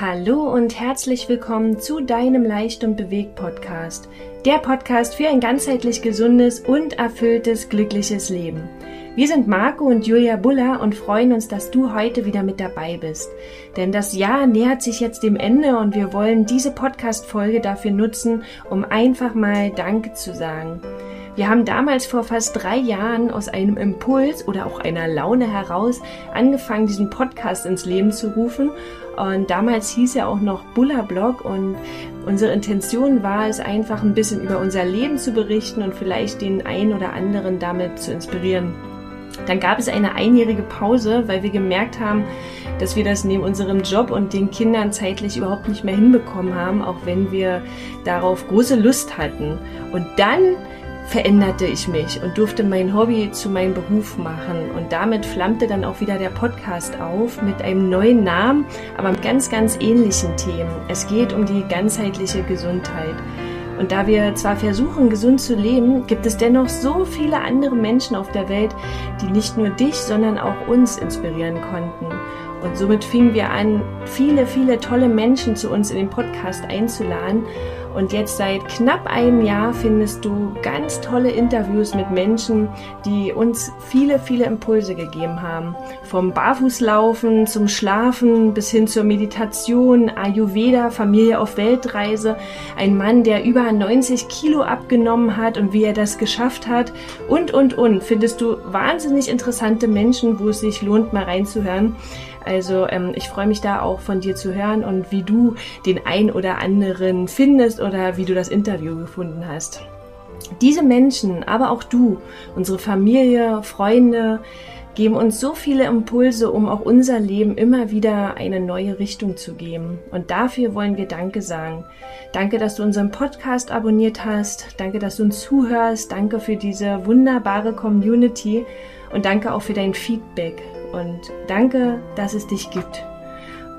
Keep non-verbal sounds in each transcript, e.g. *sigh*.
Hallo und herzlich willkommen zu deinem Leicht und Bewegt Podcast. Der Podcast für ein ganzheitlich gesundes und erfülltes, glückliches Leben. Wir sind Marco und Julia Buller und freuen uns, dass du heute wieder mit dabei bist. Denn das Jahr nähert sich jetzt dem Ende und wir wollen diese Podcast-Folge dafür nutzen, um einfach mal Danke zu sagen. Wir haben damals vor fast drei Jahren aus einem Impuls oder auch einer Laune heraus angefangen, diesen Podcast ins Leben zu rufen. Und damals hieß er auch noch Bulla Blog und unsere Intention war es einfach ein bisschen über unser Leben zu berichten und vielleicht den einen oder anderen damit zu inspirieren. Dann gab es eine einjährige Pause, weil wir gemerkt haben, dass wir das neben unserem Job und den Kindern zeitlich überhaupt nicht mehr hinbekommen haben, auch wenn wir darauf große Lust hatten. Und dann veränderte ich mich und durfte mein Hobby zu meinem Beruf machen. Und damit flammte dann auch wieder der Podcast auf mit einem neuen Namen, aber mit ganz, ganz ähnlichen Themen. Es geht um die ganzheitliche Gesundheit. Und da wir zwar versuchen, gesund zu leben, gibt es dennoch so viele andere Menschen auf der Welt, die nicht nur dich, sondern auch uns inspirieren konnten. Und somit fingen wir an, viele, viele tolle Menschen zu uns in den Podcast einzuladen. Und jetzt seit knapp einem Jahr findest du ganz tolle Interviews mit Menschen, die uns viele, viele Impulse gegeben haben. Vom Barfußlaufen zum Schlafen bis hin zur Meditation, Ayurveda, Familie auf Weltreise, ein Mann, der über 90 Kilo abgenommen hat und wie er das geschafft hat und, und, und. Findest du wahnsinnig interessante Menschen, wo es sich lohnt, mal reinzuhören. Also ähm, ich freue mich da auch von dir zu hören und wie du den ein oder anderen findest oder wie du das Interview gefunden hast. Diese Menschen, aber auch du, unsere Familie, Freunde, geben uns so viele Impulse, um auch unser Leben immer wieder eine neue Richtung zu geben. Und dafür wollen wir Danke sagen. Danke, dass du unseren Podcast abonniert hast. Danke, dass du uns zuhörst. Danke für diese wunderbare Community. Und danke auch für dein Feedback. Und danke, dass es dich gibt.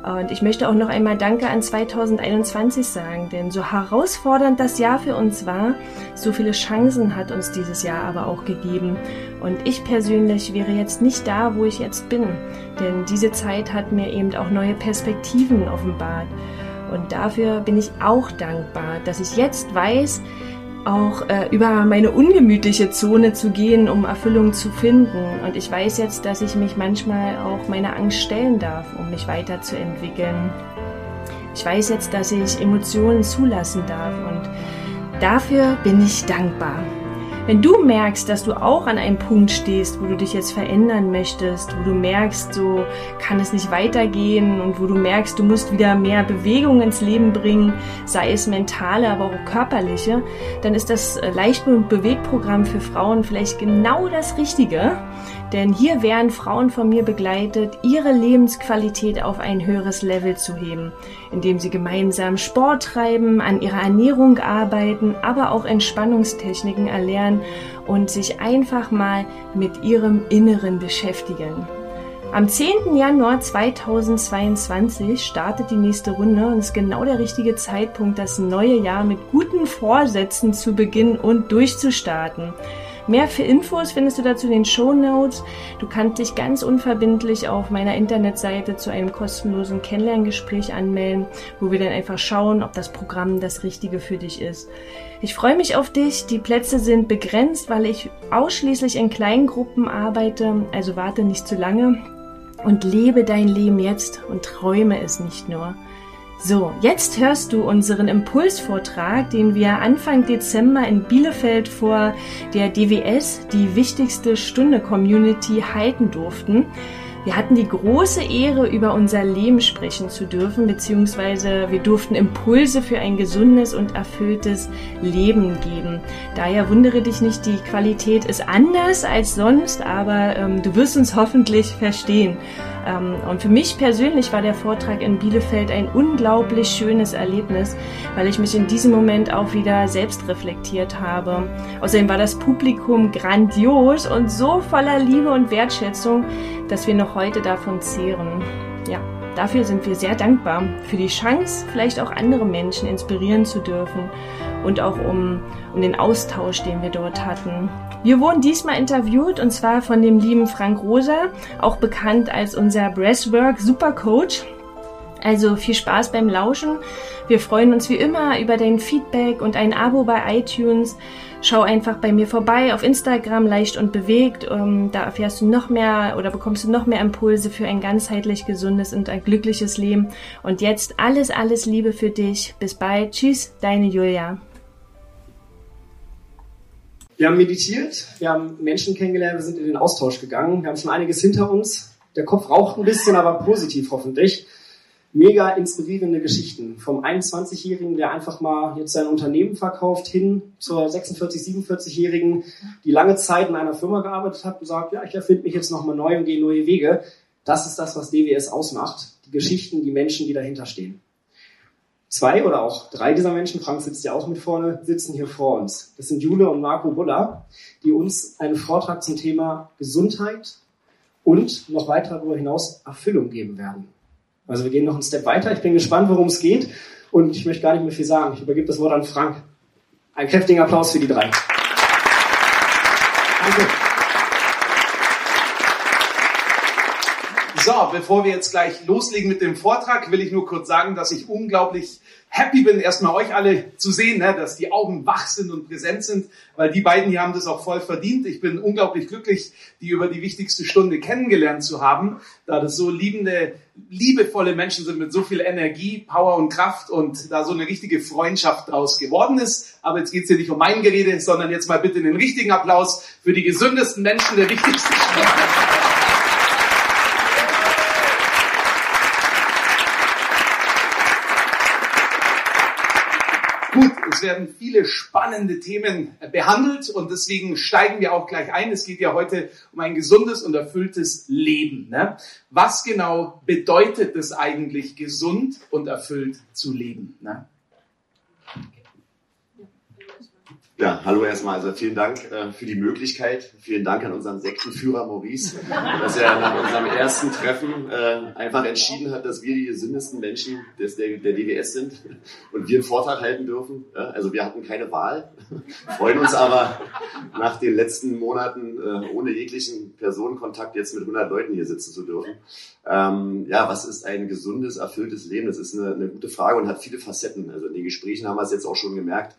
Und ich möchte auch noch einmal Danke an 2021 sagen, denn so herausfordernd das Jahr für uns war, so viele Chancen hat uns dieses Jahr aber auch gegeben. Und ich persönlich wäre jetzt nicht da, wo ich jetzt bin, denn diese Zeit hat mir eben auch neue Perspektiven offenbart. Und dafür bin ich auch dankbar, dass ich jetzt weiß, auch äh, über meine ungemütliche Zone zu gehen, um Erfüllung zu finden. Und ich weiß jetzt, dass ich mich manchmal auch meiner Angst stellen darf, um mich weiterzuentwickeln. Ich weiß jetzt, dass ich Emotionen zulassen darf und dafür bin ich dankbar. Wenn du merkst, dass du auch an einem Punkt stehst, wo du dich jetzt verändern möchtest, wo du merkst, so kann es nicht weitergehen und wo du merkst, du musst wieder mehr Bewegung ins Leben bringen, sei es mentale, aber auch körperliche, dann ist das Leicht- und Bewegprogramm für Frauen vielleicht genau das Richtige. Denn hier werden Frauen von mir begleitet, ihre Lebensqualität auf ein höheres Level zu heben, indem sie gemeinsam Sport treiben, an ihrer Ernährung arbeiten, aber auch Entspannungstechniken erlernen und sich einfach mal mit ihrem Inneren beschäftigen. Am 10. Januar 2022 startet die nächste Runde und ist genau der richtige Zeitpunkt, das neue Jahr mit guten Vorsätzen zu beginnen und durchzustarten. Mehr für Infos findest du dazu in den Show Notes. Du kannst dich ganz unverbindlich auf meiner Internetseite zu einem kostenlosen Kennenlerngespräch anmelden, wo wir dann einfach schauen, ob das Programm das Richtige für dich ist. Ich freue mich auf dich. Die Plätze sind begrenzt, weil ich ausschließlich in kleinen Gruppen arbeite, also warte nicht zu lange und lebe dein Leben jetzt und träume es nicht nur. So, jetzt hörst du unseren Impulsvortrag, den wir Anfang Dezember in Bielefeld vor der DWS, die wichtigste Stunde Community, halten durften. Wir hatten die große Ehre, über unser Leben sprechen zu dürfen, beziehungsweise wir durften Impulse für ein gesundes und erfülltes Leben geben. Daher wundere dich nicht, die Qualität ist anders als sonst, aber ähm, du wirst uns hoffentlich verstehen. Ähm, und für mich persönlich war der Vortrag in Bielefeld ein unglaublich schönes Erlebnis, weil ich mich in diesem Moment auch wieder selbst reflektiert habe. Außerdem war das Publikum grandios und so voller Liebe und Wertschätzung, dass wir noch heute davon zehren. Ja, dafür sind wir sehr dankbar für die Chance, vielleicht auch andere Menschen inspirieren zu dürfen und auch um, um den Austausch, den wir dort hatten. Wir wurden diesmal interviewt und zwar von dem lieben Frank Rosa, auch bekannt als unser Breathwork Supercoach. Also viel Spaß beim Lauschen. Wir freuen uns wie immer über dein Feedback und ein Abo bei iTunes. Schau einfach bei mir vorbei auf Instagram, leicht und bewegt. Ähm, da erfährst du noch mehr oder bekommst du noch mehr Impulse für ein ganzheitlich gesundes und ein glückliches Leben. Und jetzt alles, alles Liebe für dich. Bis bald. Tschüss, deine Julia. Wir haben meditiert, wir haben Menschen kennengelernt, wir sind in den Austausch gegangen, wir haben schon einiges hinter uns. Der Kopf raucht ein bisschen, aber positiv hoffentlich mega inspirierende Geschichten. Vom 21-Jährigen, der einfach mal jetzt sein Unternehmen verkauft, hin zur 46-, 47-Jährigen, die lange Zeit in einer Firma gearbeitet hat und sagt, ja, ich erfinde mich jetzt nochmal neu und gehe neue Wege. Das ist das, was DWS ausmacht. Die Geschichten, die Menschen, die dahinter stehen. Zwei oder auch drei dieser Menschen, Frank sitzt ja auch mit vorne, sitzen hier vor uns. Das sind Jule und Marco Buller, die uns einen Vortrag zum Thema Gesundheit und noch weiter darüber hinaus Erfüllung geben werden. Also wir gehen noch einen Step weiter. Ich bin gespannt, worum es geht. Und ich möchte gar nicht mehr viel sagen. Ich übergebe das Wort an Frank. Einen kräftigen Applaus für die drei. Danke. So, bevor wir jetzt gleich loslegen mit dem Vortrag, will ich nur kurz sagen, dass ich unglaublich happy bin, erstmal euch alle zu sehen, ne, dass die Augen wach sind und präsent sind, weil die beiden hier haben das auch voll verdient. Ich bin unglaublich glücklich, die über die wichtigste Stunde kennengelernt zu haben, da das so liebende, liebevolle Menschen sind mit so viel Energie, Power und Kraft und da so eine richtige Freundschaft daraus geworden ist. Aber jetzt geht's hier nicht um mein Gerede, sondern jetzt mal bitte einen richtigen Applaus für die gesündesten Menschen der wichtigsten Stunde. Es werden viele spannende Themen behandelt und deswegen steigen wir auch gleich ein. Es geht ja heute um ein gesundes und erfülltes Leben. Ne? Was genau bedeutet es eigentlich, gesund und erfüllt zu leben? Ne? Ja, hallo erstmal. Also vielen Dank äh, für die Möglichkeit. Vielen Dank an unseren Sektenführer Maurice, dass er nach unserem ersten Treffen äh, einfach entschieden hat, dass wir die gesündesten Menschen des, der, der DWS sind und wir einen Vortrag halten dürfen. Ja, also wir hatten keine Wahl, freuen uns aber nach den letzten Monaten äh, ohne jeglichen Personenkontakt jetzt mit 100 Leuten hier sitzen zu dürfen. Ähm, ja, was ist ein gesundes, erfülltes Leben? Das ist eine, eine gute Frage und hat viele Facetten. Also in den Gesprächen haben wir es jetzt auch schon gemerkt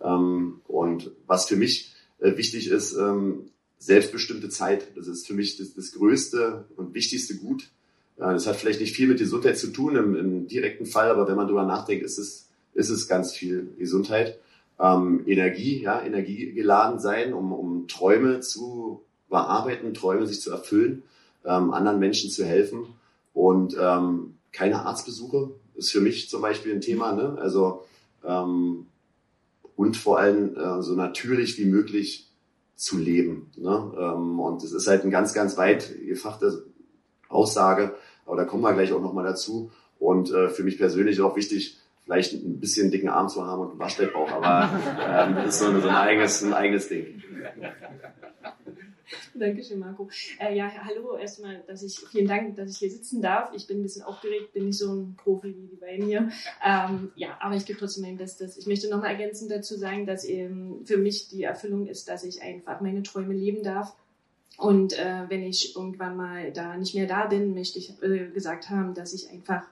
ähm, und was für mich äh, wichtig ist, ähm, selbstbestimmte Zeit. Das ist für mich das, das größte und wichtigste Gut. Äh, das hat vielleicht nicht viel mit Gesundheit zu tun im, im direkten Fall, aber wenn man darüber nachdenkt, ist es, ist es ganz viel Gesundheit. Ähm, Energie, ja, energiegeladen sein, um, um Träume zu bearbeiten, Träume sich zu erfüllen, ähm, anderen Menschen zu helfen und ähm, keine Arztbesuche ist für mich zum Beispiel ein Thema. Ne? Also ähm, und vor allem äh, so natürlich wie möglich zu leben. Ne? Ähm, und es ist halt ein ganz, ganz weit gefachte Aussage, aber da kommen wir gleich auch nochmal dazu. Und äh, für mich persönlich auch wichtig, vielleicht ein bisschen dicken Arm zu haben und einen Waschbettbauch, aber ähm, ist so, so ein eigenes, ein eigenes Ding. *laughs* Dankeschön, Marco. Äh, ja, hallo erstmal, dass ich, vielen Dank, dass ich hier sitzen darf. Ich bin ein bisschen aufgeregt, bin nicht so ein Profi wie die beiden hier. Ähm, ja, aber ich gebe trotzdem mein Bestes. Ich möchte nochmal ergänzend dazu sagen, dass eben für mich die Erfüllung ist, dass ich einfach meine Träume leben darf. Und äh, wenn ich irgendwann mal da nicht mehr da bin, möchte ich äh, gesagt haben, dass ich einfach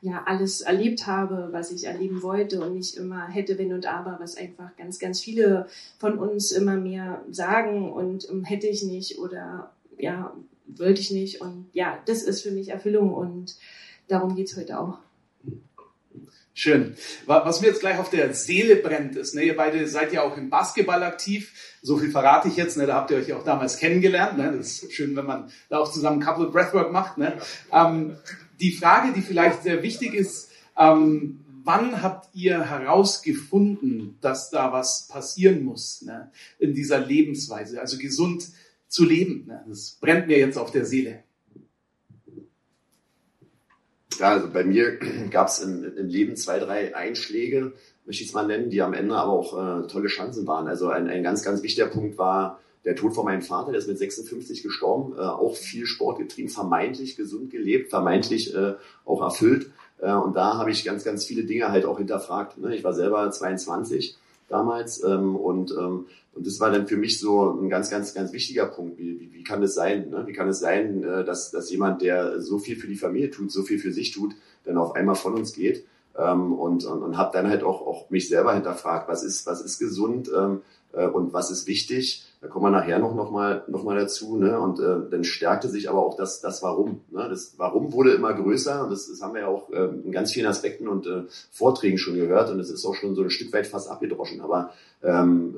ja alles erlebt habe, was ich erleben wollte und nicht immer hätte, wenn und aber, was einfach ganz, ganz viele von uns immer mehr sagen und um, ähm, hätte ich nicht oder ja, wollte ich nicht. Und ja, das ist für mich Erfüllung und darum geht's heute auch. Schön. Was mir jetzt gleich auf der Seele brennt, ist, ne, ihr beide seid ja auch im Basketball aktiv. So viel verrate ich jetzt, ne, da habt ihr euch ja auch damals kennengelernt. Ne, das ist schön, wenn man da auch zusammen Couple Breathwork macht. Ne. Ähm, die Frage, die vielleicht sehr wichtig ist, ähm, wann habt ihr herausgefunden, dass da was passieren muss ne, in dieser Lebensweise, also gesund zu leben? Ne? Das brennt mir jetzt auf der Seele. Ja, also bei mir *clears throat* gab es im, im, Leben zwei, drei Einschläge, möchte ich es mal nennen, die am Ende aber auch äh, tolle Chancen waren. Also ein, ein ganz, ganz wichtiger Punkt war der Tod von meinem Vater, der ist mit 56 gestorben, äh, auch viel Sport getrieben, vermeintlich gesund gelebt, vermeintlich äh, auch erfüllt. Äh, und da habe ich ganz, ganz viele Dinge halt auch hinterfragt. Ne? Ich war selber 22 damals. Ähm, und, ähm, und das war dann für mich so ein ganz, ganz, ganz wichtiger Punkt. Wie, wie, wie kann es sein? Ne? Wie kann es sein, äh, dass, dass jemand, der so viel für die Familie tut, so viel für sich tut, dann auf einmal von uns geht? Ähm, und und, und habe dann halt auch, auch mich selber hinterfragt, was ist, was ist gesund ähm, äh, und was ist wichtig. Da kommen wir nachher noch, noch, mal, noch mal dazu. Ne? Und äh, dann stärkte sich aber auch das, das Warum. Ne? Das Warum wurde immer größer und das, das haben wir ja auch äh, in ganz vielen Aspekten und äh, Vorträgen schon gehört und es ist auch schon so ein Stück weit fast abgedroschen. Aber ähm,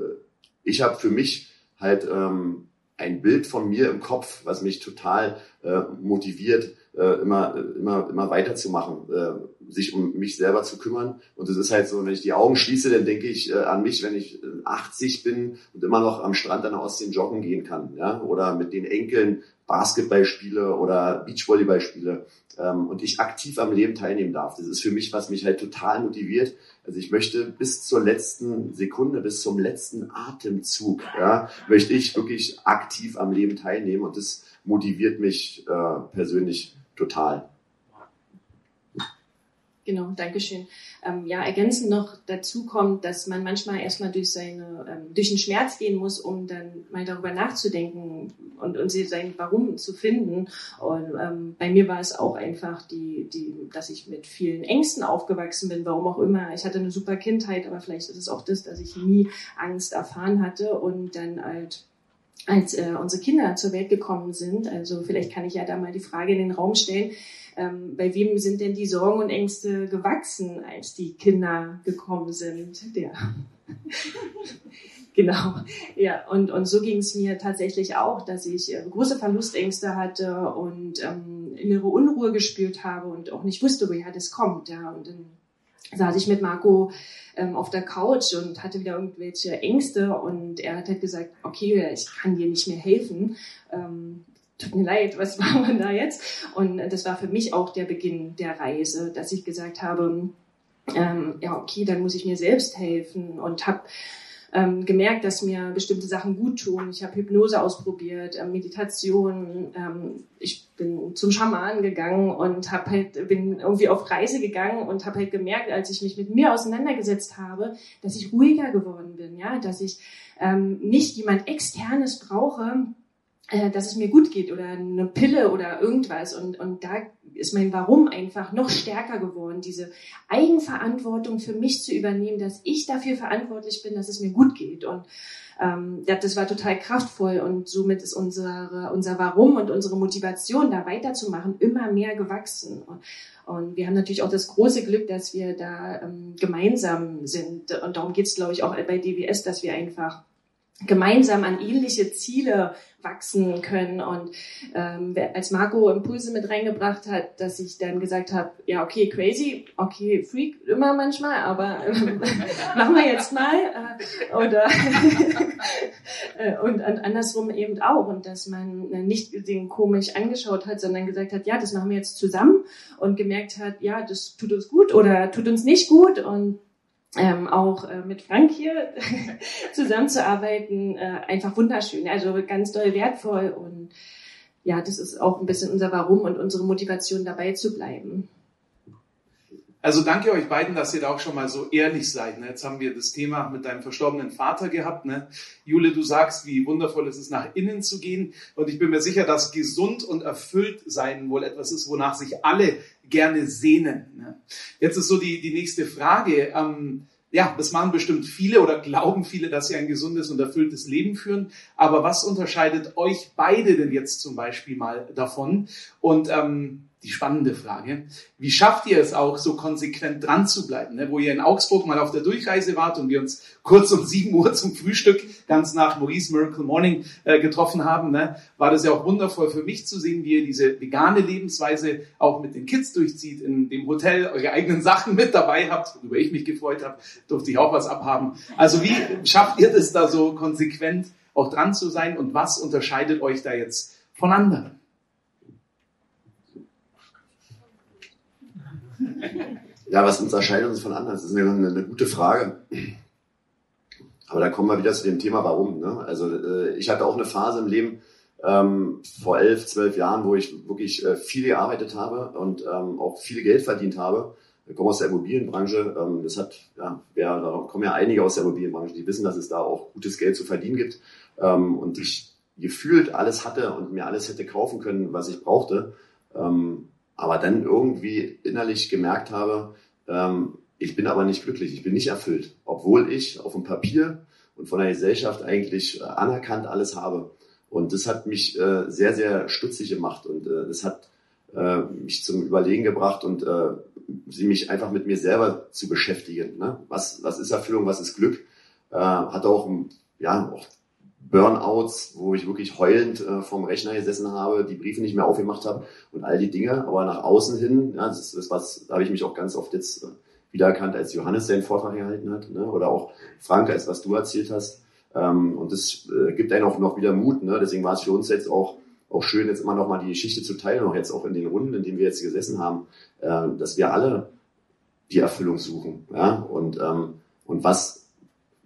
ich habe für mich halt ähm, ein Bild von mir im Kopf, was mich total äh, motiviert, äh, immer, immer, immer weiterzumachen, äh, sich um mich selber zu kümmern. Und es ist halt so, wenn ich die Augen schließe, dann denke ich äh, an mich, wenn ich 80 äh, bin und immer noch am Strand an der Ostsee joggen gehen kann, ja, oder mit den Enkeln Basketball spiele oder Beachvolleyball spiele ähm, und ich aktiv am Leben teilnehmen darf. Das ist für mich, was mich halt total motiviert. Also ich möchte bis zur letzten Sekunde, bis zum letzten Atemzug, ja, möchte ich wirklich aktiv am Leben teilnehmen und das motiviert mich äh, persönlich total. Genau, Dankeschön. Ähm, ja, ergänzend noch dazu kommt, dass man manchmal erstmal durch seine, ähm, durch den Schmerz gehen muss, um dann mal darüber nachzudenken und, und sein Warum zu finden. Und ähm, bei mir war es auch einfach die, die, dass ich mit vielen Ängsten aufgewachsen bin, warum auch immer. Ich hatte eine super Kindheit, aber vielleicht ist es auch das, dass ich nie Angst erfahren hatte und dann halt als äh, unsere Kinder zur Welt gekommen sind. Also vielleicht kann ich ja da mal die Frage in den Raum stellen, ähm, bei wem sind denn die Sorgen und Ängste gewachsen, als die Kinder gekommen sind? Der. *laughs* genau. Ja, und, und so ging es mir tatsächlich auch, dass ich äh, große Verlustängste hatte und ähm, innere Unruhe gespürt habe und auch nicht wusste, woher das kommt. Ja, und dann saß ich mit Marco ähm, auf der Couch und hatte wieder irgendwelche Ängste und er hat halt gesagt, okay, ich kann dir nicht mehr helfen. Ähm, tut mir leid, was *laughs* machen wir da jetzt? Und das war für mich auch der Beginn der Reise, dass ich gesagt habe, ähm, ja, okay, dann muss ich mir selbst helfen und habe ähm, gemerkt, dass mir bestimmte Sachen gut tun. Ich habe Hypnose ausprobiert, äh, Meditation. Ähm, ich bin zum Schaman gegangen und habe halt bin irgendwie auf Reise gegangen und habe halt gemerkt, als ich mich mit mir auseinandergesetzt habe, dass ich ruhiger geworden bin, ja, dass ich ähm, nicht jemand externes brauche, äh, dass es mir gut geht oder eine Pille oder irgendwas. Und, und da ist mein Warum einfach noch stärker geworden, diese Eigenverantwortung für mich zu übernehmen, dass ich dafür verantwortlich bin, dass es mir gut geht. Und ähm, das war total kraftvoll und somit ist unsere, unser Warum und unsere Motivation, da weiterzumachen, immer mehr gewachsen. Und, und wir haben natürlich auch das große Glück, dass wir da ähm, gemeinsam sind. Und darum geht es, glaube ich, auch bei DWS, dass wir einfach gemeinsam an ähnliche Ziele wachsen können. Und ähm, als Marco Impulse mit reingebracht hat, dass ich dann gesagt habe, ja, okay, crazy, okay, freak immer manchmal, aber äh, *laughs* machen wir jetzt mal. Äh, oder äh, *laughs* und, und andersrum eben auch. Und dass man nicht den komisch angeschaut hat, sondern gesagt hat, ja, das machen wir jetzt zusammen und gemerkt hat, ja, das tut uns gut oder tut uns nicht gut. Und ähm, auch äh, mit Frank hier *laughs* zusammenzuarbeiten, äh, einfach wunderschön, also ganz doll wertvoll und ja, das ist auch ein bisschen unser Warum und unsere Motivation dabei zu bleiben. Also danke euch beiden, dass ihr da auch schon mal so ehrlich seid. Ne? Jetzt haben wir das Thema mit deinem verstorbenen Vater gehabt. Ne? Jule, du sagst, wie wundervoll es ist, nach innen zu gehen. Und ich bin mir sicher, dass gesund und erfüllt sein wohl etwas ist, wonach sich alle gerne sehnen. Ne? Jetzt ist so die, die nächste Frage. Ähm, ja, das machen bestimmt viele oder glauben viele, dass sie ein gesundes und erfülltes Leben führen. Aber was unterscheidet euch beide denn jetzt zum Beispiel mal davon? Und ähm, die spannende Frage. Wie schafft ihr es auch, so konsequent dran zu bleiben? Ne? Wo ihr in Augsburg mal auf der Durchreise wart und wir uns kurz um sieben Uhr zum Frühstück ganz nach Maurice Miracle Morning äh, getroffen haben, ne? war das ja auch wundervoll für mich zu sehen, wie ihr diese vegane Lebensweise auch mit den Kids durchzieht, in dem Hotel eure eigenen Sachen mit dabei habt, worüber ich mich gefreut habe, durfte ich auch was abhaben. Also wie schafft ihr das da so konsequent auch dran zu sein und was unterscheidet euch da jetzt von anderen? *laughs* Ja, was unterscheidet uns von anderen? Das ist eine, eine, gute Frage. Aber da kommen wir wieder zu dem Thema, warum. Ne? Also äh, ich hatte auch eine Phase im Leben ähm, vor elf, zwölf Jahren, wo ich wirklich äh, viel gearbeitet habe und ähm, auch viel Geld verdient habe Ich komme aus der Immobilienbranche. Ähm, das hat, ja, wer, da kommen ja einige aus der Immobilienbranche, die wissen, dass es da auch gutes Geld zu verdienen gibt. Ähm, und ich gefühlt alles hatte und mir alles hätte kaufen können, was ich brauchte. Ähm, aber dann irgendwie innerlich gemerkt habe, ähm, ich bin aber nicht glücklich, ich bin nicht erfüllt, obwohl ich auf dem Papier und von der Gesellschaft eigentlich äh, anerkannt alles habe. Und das hat mich äh, sehr, sehr stutzig gemacht und äh, das hat äh, mich zum Überlegen gebracht und äh, sie mich einfach mit mir selber zu beschäftigen. Ne? Was, was ist Erfüllung, was ist Glück? Äh, hat auch, ja, auch Burnouts, wo ich wirklich heulend äh, vom Rechner gesessen habe, die Briefe nicht mehr aufgemacht habe und all die Dinge. Aber nach außen hin, ja, das ist was, da habe ich mich auch ganz oft jetzt äh, wiedererkannt, als Johannes seinen Vortrag gehalten hat, ne? oder auch Frank, als was du erzählt hast. Ähm, und das äh, gibt einem auch noch wieder Mut. Ne? Deswegen war es für uns jetzt auch, auch schön, jetzt immer noch mal die Geschichte zu teilen, auch jetzt auch in den Runden, in denen wir jetzt gesessen haben, äh, dass wir alle die Erfüllung suchen. Ja? Und, ähm, und was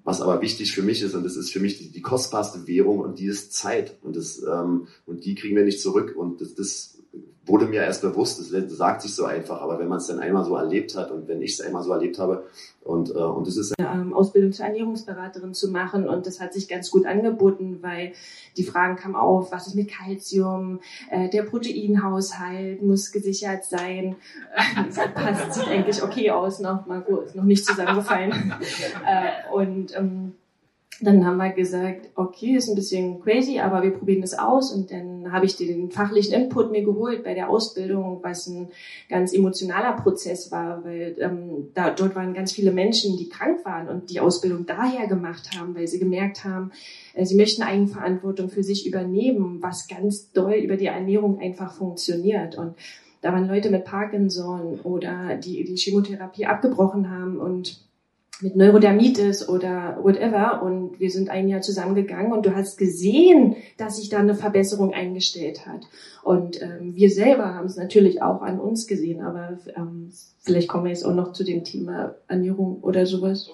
was aber wichtig für mich ist, und das ist für mich die, die kostbarste Währung, und die ist Zeit. Und, das, ähm, und die kriegen wir nicht zurück. Und das, das wurde mir erst bewusst, das sagt sich so einfach, aber wenn man es dann einmal so erlebt hat und wenn ich es einmal so erlebt habe und, äh, und das ist... Ähm, Ausbildung zur Ernährungsberaterin zu machen und das hat sich ganz gut angeboten, weil die Fragen kamen auf, was ist mit Kalzium, äh, der Proteinhaushalt muss gesichert sein, *laughs* das passt, sieht eigentlich okay aus, noch, Marco ist noch nicht zusammengefallen. *laughs* Äh, und ähm, dann haben wir gesagt, okay, ist ein bisschen crazy, aber wir probieren das aus. Und dann habe ich den fachlichen Input mir geholt bei der Ausbildung, was ein ganz emotionaler Prozess war, weil ähm, da, dort waren ganz viele Menschen, die krank waren und die Ausbildung daher gemacht haben, weil sie gemerkt haben, äh, sie möchten Eigenverantwortung für sich übernehmen, was ganz doll über die Ernährung einfach funktioniert. Und da waren Leute mit Parkinson oder die die Chemotherapie abgebrochen haben und mit Neurodermitis oder whatever und wir sind ein Jahr zusammengegangen und du hast gesehen, dass sich da eine Verbesserung eingestellt hat. Und ähm, wir selber haben es natürlich auch an uns gesehen, aber ähm, vielleicht kommen wir jetzt auch noch zu dem Thema Ernährung oder sowas.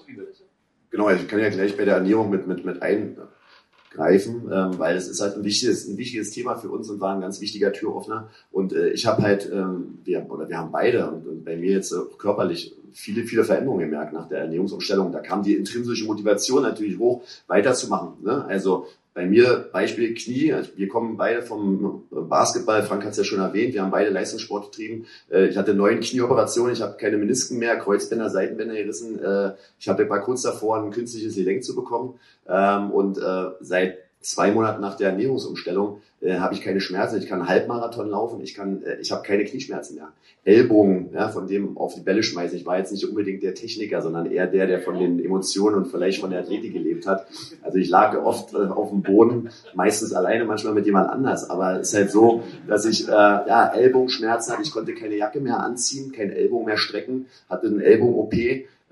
Genau, ich kann ja gleich bei der Ernährung mit, mit, mit eingreifen, ähm, weil es ist halt ein wichtiges, ein wichtiges Thema für uns und war ein ganz wichtiger Türöffner. Und äh, ich habe halt, ähm, wir, oder wir haben beide und, und bei mir jetzt äh, körperlich viele, viele Veränderungen gemerkt nach der Ernährungsumstellung. Da kam die intrinsische Motivation natürlich hoch, weiterzumachen. Ne? Also bei mir Beispiel Knie, also wir kommen beide vom Basketball, Frank hat es ja schon erwähnt, wir haben beide Leistungssport betrieben. Äh, ich hatte neun Knieoperationen, ich habe keine Menisken mehr, Kreuzbänder, Seitenbänder gerissen. Äh, ich hatte mal kurz davor, ein künstliches Gelenk zu bekommen. Ähm, und äh, seit zwei Monaten nach der Ernährungsumstellung äh, habe ich keine Schmerzen. Ich kann Halbmarathon laufen, ich kann, äh, ich habe keine Knieschmerzen mehr. Ellbogen, ja, von dem auf die Bälle schmeißen. Ich war jetzt nicht unbedingt der Techniker, sondern eher der, der von den Emotionen und vielleicht von der Athletik gelebt hat. Also ich lag oft äh, auf dem Boden, meistens alleine, manchmal mit jemand anders. Aber es ist halt so, dass ich äh, ja, Ellbogenschmerzen hatte. Ich konnte keine Jacke mehr anziehen, keinen Ellbogen mehr strecken, hatte einen Ellbogen-OP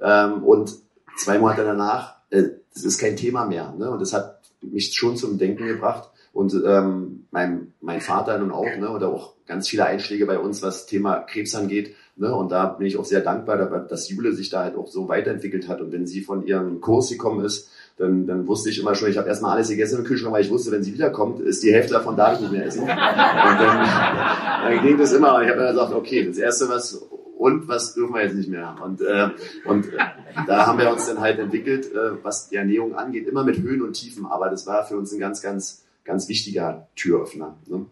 ähm, und zwei Monate danach, äh, das ist kein Thema mehr. Ne? Und das hat mich schon zum Denken gebracht. Und ähm, mein, mein Vater nun auch, ne, oder auch ganz viele Einschläge bei uns, was Thema Krebs angeht. Ne, und da bin ich auch sehr dankbar, dass Jule sich da halt auch so weiterentwickelt hat. Und wenn sie von ihrem Kurs gekommen ist, dann, dann wusste ich immer schon, ich habe erstmal alles gegessen im Kühlschrank, weil ich wusste, wenn sie wiederkommt, ist die Hälfte davon darf ich nicht mehr essen. *laughs* Und dann, dann ging das immer. Ich habe dann gesagt, okay, das Erste, was und was dürfen wir jetzt nicht mehr. Und, äh, und äh, da haben wir uns dann halt entwickelt, äh, was die Ernährung angeht, immer mit Höhen und Tiefen. Aber das war für uns ein ganz, ganz, ganz wichtiger Türöffner. Ne?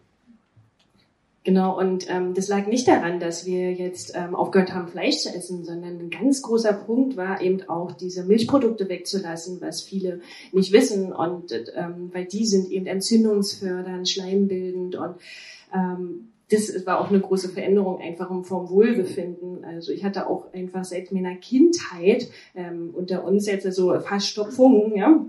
Genau, und ähm, das lag nicht daran, dass wir jetzt ähm, aufgehört haben, Fleisch zu essen, sondern ein ganz großer Punkt war eben auch diese Milchprodukte wegzulassen, was viele nicht wissen. Und ähm, weil die sind eben entzündungsfördernd, schleimbildend und ähm, das war auch eine große Veränderung einfach vom Wohlbefinden. Also ich hatte auch einfach seit meiner Kindheit ähm, unter uns jetzt so Verstopfungen, ja.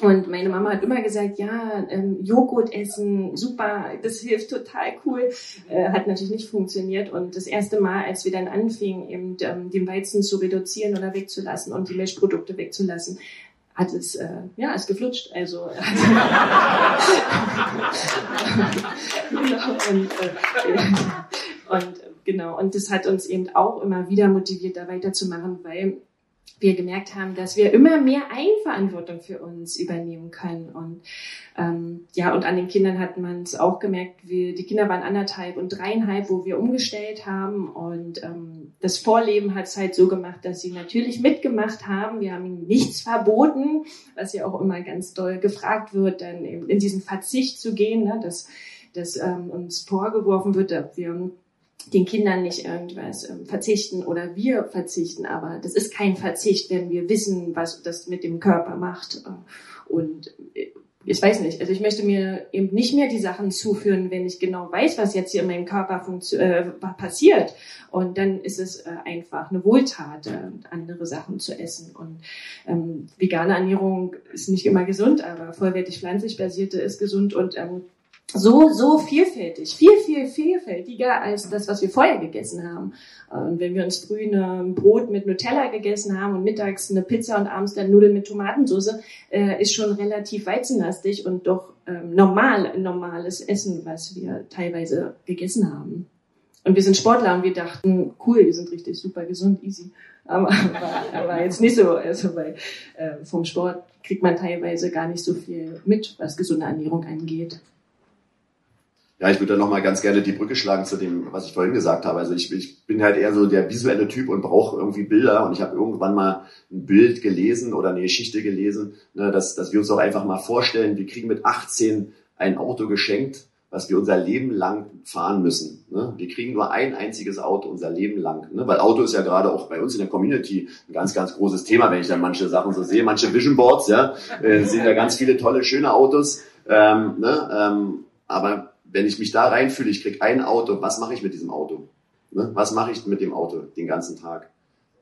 Und meine Mama hat immer gesagt, ja, ähm, Joghurt essen, super, das hilft total cool. Äh, hat natürlich nicht funktioniert. Und das erste Mal, als wir dann anfingen, eben ähm, den Weizen zu reduzieren oder wegzulassen und die Milchprodukte wegzulassen, hat es, äh, ja, ist geflutscht. Also, *laughs* genau, und, äh, *laughs* und genau, und das hat uns eben auch immer wieder motiviert, da weiterzumachen, weil wir gemerkt haben, dass wir immer mehr Eigenverantwortung für uns übernehmen können. Und ähm, ja, und an den Kindern hat man es auch gemerkt, wir, die Kinder waren anderthalb und dreieinhalb, wo wir umgestellt haben. Und ähm, das Vorleben hat es halt so gemacht, dass sie natürlich mitgemacht haben. Wir haben ihnen nichts verboten, was ja auch immer ganz doll gefragt wird, dann eben in diesen Verzicht zu gehen, ne, dass, dass ähm, uns vorgeworfen wird, dass wir den Kindern nicht irgendwas ähm, verzichten oder wir verzichten, aber das ist kein Verzicht, wenn wir wissen, was das mit dem Körper macht. Und äh, ich weiß nicht, also ich möchte mir eben nicht mehr die Sachen zuführen, wenn ich genau weiß, was jetzt hier in meinem Körper äh, passiert. Und dann ist es äh, einfach eine Wohltat, äh, andere Sachen zu essen. Und ähm, vegane Ernährung ist nicht immer gesund, aber vollwertig pflanzlich basierte ist gesund und ähm, so, so vielfältig, viel, viel vielfältiger als das, was wir vorher gegessen haben. Und wenn wir uns früh ein Brot mit Nutella gegessen haben und mittags eine Pizza und abends dann Nudeln mit Tomatensauce, äh, ist schon relativ weizenlastig und doch ähm, normal, normales Essen, was wir teilweise gegessen haben. Und wir sind Sportler und wir dachten, cool, wir sind richtig super gesund, easy. Aber, aber, aber jetzt nicht so. Also weil äh, vom Sport kriegt man teilweise gar nicht so viel mit, was gesunde Ernährung angeht. Ja, ich würde da nochmal ganz gerne die Brücke schlagen zu dem, was ich vorhin gesagt habe. Also ich, ich bin halt eher so der visuelle Typ und brauche irgendwie Bilder. Und ich habe irgendwann mal ein Bild gelesen oder eine Geschichte gelesen, ne, dass, dass wir uns auch einfach mal vorstellen, wir kriegen mit 18 ein Auto geschenkt, was wir unser Leben lang fahren müssen. Ne? Wir kriegen nur ein einziges Auto unser Leben lang. Ne? Weil Auto ist ja gerade auch bei uns in der Community ein ganz, ganz großes Thema, wenn ich dann manche Sachen so sehe. Manche Vision Boards, ja, äh, sehen ja ganz viele tolle, schöne Autos. Ähm, ne? ähm, aber wenn ich mich da reinfühle, ich krieg ein Auto, was mache ich mit diesem Auto? Ne? Was mache ich mit dem Auto den ganzen Tag?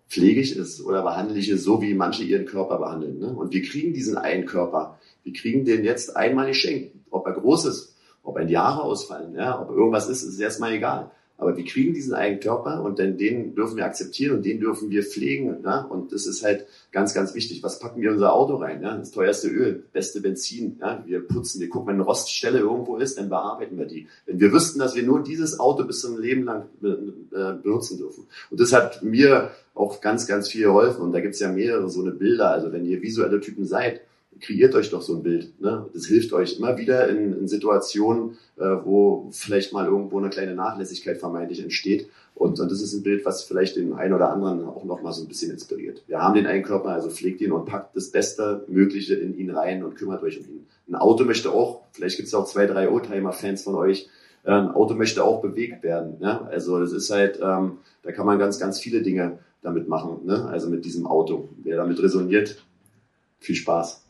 Pflege ich es oder behandle ich es so, wie manche ihren Körper behandeln? Ne? Und wir kriegen diesen einen Körper, wir kriegen den jetzt einmal geschenkt. Ob er groß ist, ob ein Haare ausfallen, ja, ob irgendwas ist, ist erstmal egal. Aber wir kriegen diesen einen Körper und dann den dürfen wir akzeptieren und den dürfen wir pflegen. Ja? Und das ist halt ganz, ganz wichtig. Was packen wir in unser Auto rein? Ja? Das teuerste Öl, beste Benzin. Ja? Wir putzen, wir gucken, wenn eine Roststelle irgendwo ist, dann bearbeiten wir die. Wenn wir wüssten, dass wir nur dieses Auto bis zum Leben lang äh, benutzen dürfen. Und das hat mir auch ganz, ganz viel geholfen. Und da gibt's ja mehrere so eine Bilder. Also wenn ihr visuelle Typen seid, kreiert euch doch so ein Bild. Ne? Das hilft euch immer wieder in, in Situationen, äh, wo vielleicht mal irgendwo eine kleine Nachlässigkeit vermeintlich entsteht. Und, und das ist ein Bild, was vielleicht den einen oder anderen auch noch mal so ein bisschen inspiriert. Wir haben den einen Körper, also pflegt ihn und packt das Beste Mögliche in ihn rein und kümmert euch um ihn. Ein Auto möchte auch, vielleicht gibt es auch zwei, drei Oldtimer-Fans von euch, äh, ein Auto möchte auch bewegt werden. Ne? Also das ist halt, ähm, da kann man ganz, ganz viele Dinge damit machen. Ne? Also mit diesem Auto. Wer damit resoniert, viel Spaß.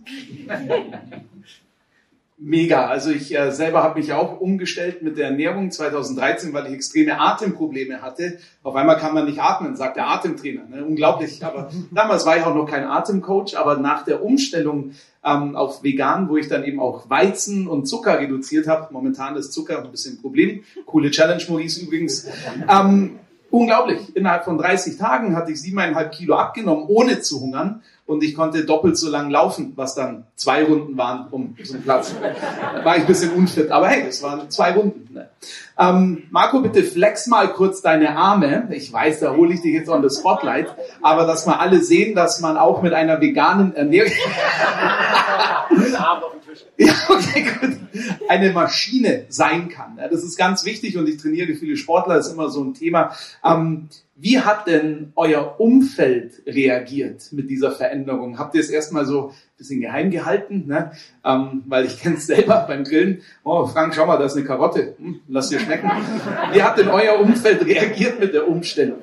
Mega. Also ich äh, selber habe mich auch umgestellt mit der Ernährung 2013, weil ich extreme Atemprobleme hatte. Auf einmal kann man nicht atmen, sagt der Atemtrainer. Ne? Unglaublich. Aber damals war ich auch noch kein Atemcoach, aber nach der Umstellung ähm, auf vegan, wo ich dann eben auch Weizen und Zucker reduziert habe, momentan ist Zucker ein bisschen ein Problem. Coole Challenge, Maurice übrigens. Ähm, unglaublich. Innerhalb von 30 Tagen hatte ich siebeneinhalb Kilo abgenommen, ohne zu hungern und ich konnte doppelt so lang laufen, was dann zwei Runden waren um zum Platz. Da war ich ein bisschen unfit, aber hey, das waren zwei Runden. Ne? Ähm, Marco, bitte flex mal kurz deine Arme. Ich weiß, da hole ich dich jetzt on the Spotlight, aber dass mal alle sehen, dass man auch mit einer veganen Ernährung *laughs* *laughs* ja, okay, gut. Eine Maschine sein kann. Das ist ganz wichtig und ich trainiere viele Sportler, ist immer so ein Thema. Ähm, wie hat denn euer Umfeld reagiert mit dieser Veränderung? Habt ihr es erstmal so ein bisschen geheim gehalten? Ne? Ähm, weil ich kenne es *laughs* selber beim Grillen. Oh, Frank, schau mal, da ist eine Karotte. Hm, lass dir schmecken. Wie hat denn euer Umfeld reagiert mit der Umstellung?